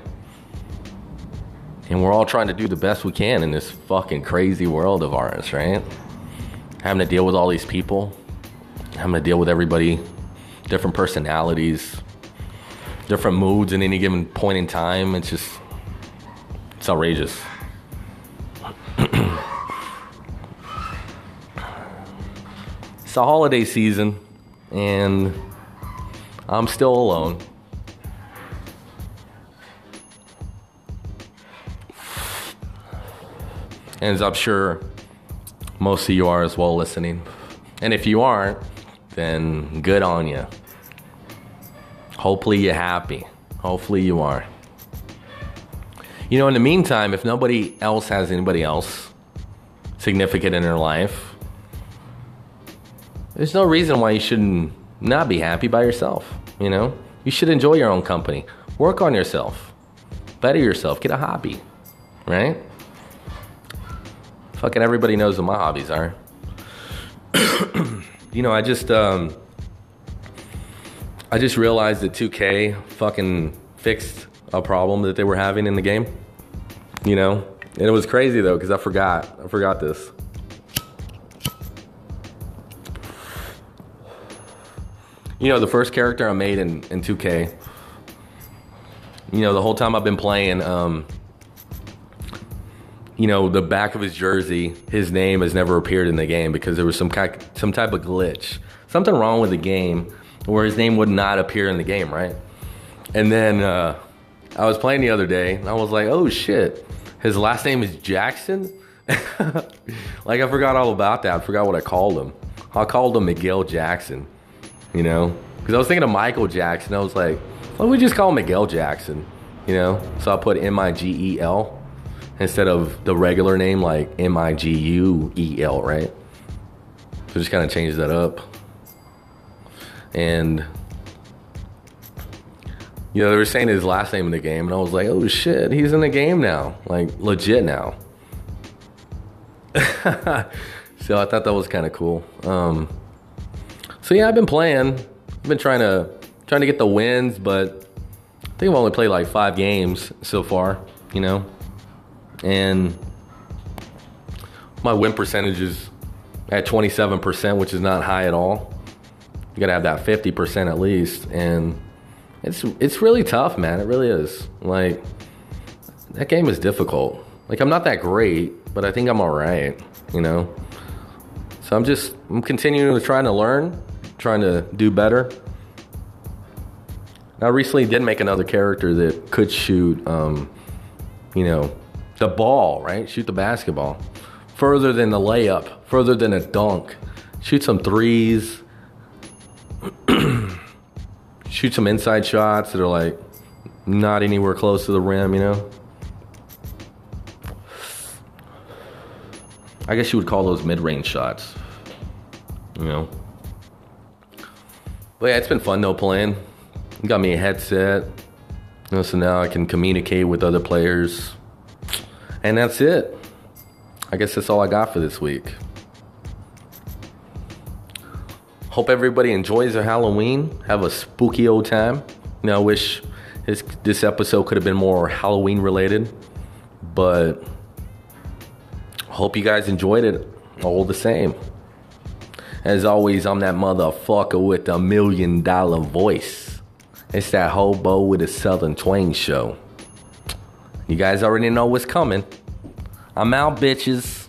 And we're all trying to do the best we can in this fucking crazy world of ours, right? Having to deal with all these people, having to deal with everybody, different personalities, different moods in any given point in time. It's just, it's outrageous. it's a holiday season, and I'm still alone. And I'm sure most of you are as well listening. And if you aren't, then good on you. Hopefully you're happy. Hopefully you are. You know, in the meantime, if nobody else has anybody else significant in their life, there's no reason why you shouldn't not be happy by yourself. You know, you should enjoy your own company, work on yourself, better yourself, get a hobby, right? Fucking everybody knows what my hobbies are. you know, I just um, I just realized that 2K fucking fixed a problem that they were having in the game. You know, and it was crazy though because I forgot I forgot this. You know, the first character I made in, in 2K, you know, the whole time I've been playing, um, you know, the back of his jersey, his name has never appeared in the game because there was some kind, some type of glitch, something wrong with the game where his name would not appear in the game, right? And then uh, I was playing the other day, and I was like, oh shit, his last name is Jackson. like I forgot all about that. I forgot what I called him. I called him Miguel Jackson. You know, Because I was thinking of Michael Jackson. I was like, why don't we just call him Miguel Jackson? You know? So I put M I G E L instead of the regular name like M I G U E L, right? So just kind of changes that up. And you know, they were saying his last name in the game, and I was like, oh shit, he's in the game now. Like legit now. so I thought that was kind of cool. Um, so yeah, I've been playing. I've been trying to trying to get the wins, but I think I've only played like five games so far. You know, and my win percentage is at 27%, which is not high at all. You gotta have that 50% at least, and it's it's really tough, man. It really is. Like that game is difficult. Like I'm not that great, but I think I'm all right. You know. So I'm just I'm continuing to trying to learn, trying to do better. I recently did make another character that could shoot, um, you know, the ball, right? Shoot the basketball further than the layup, further than a dunk. Shoot some threes. Shoot some inside shots that are like not anywhere close to the rim, you know? I guess you would call those mid range shots, you know? But yeah, it's been fun though playing. Got me a headset. You know, so now I can communicate with other players and that's it. I guess that's all I got for this week. Hope everybody enjoys their Halloween. Have a spooky old time. Know, I wish this this episode could have been more Halloween related, but hope you guys enjoyed it all the same. As always, I'm that motherfucker with a million dollar voice. It's that hobo with a southern twang show. You guys already know what's coming. I'm out, bitches.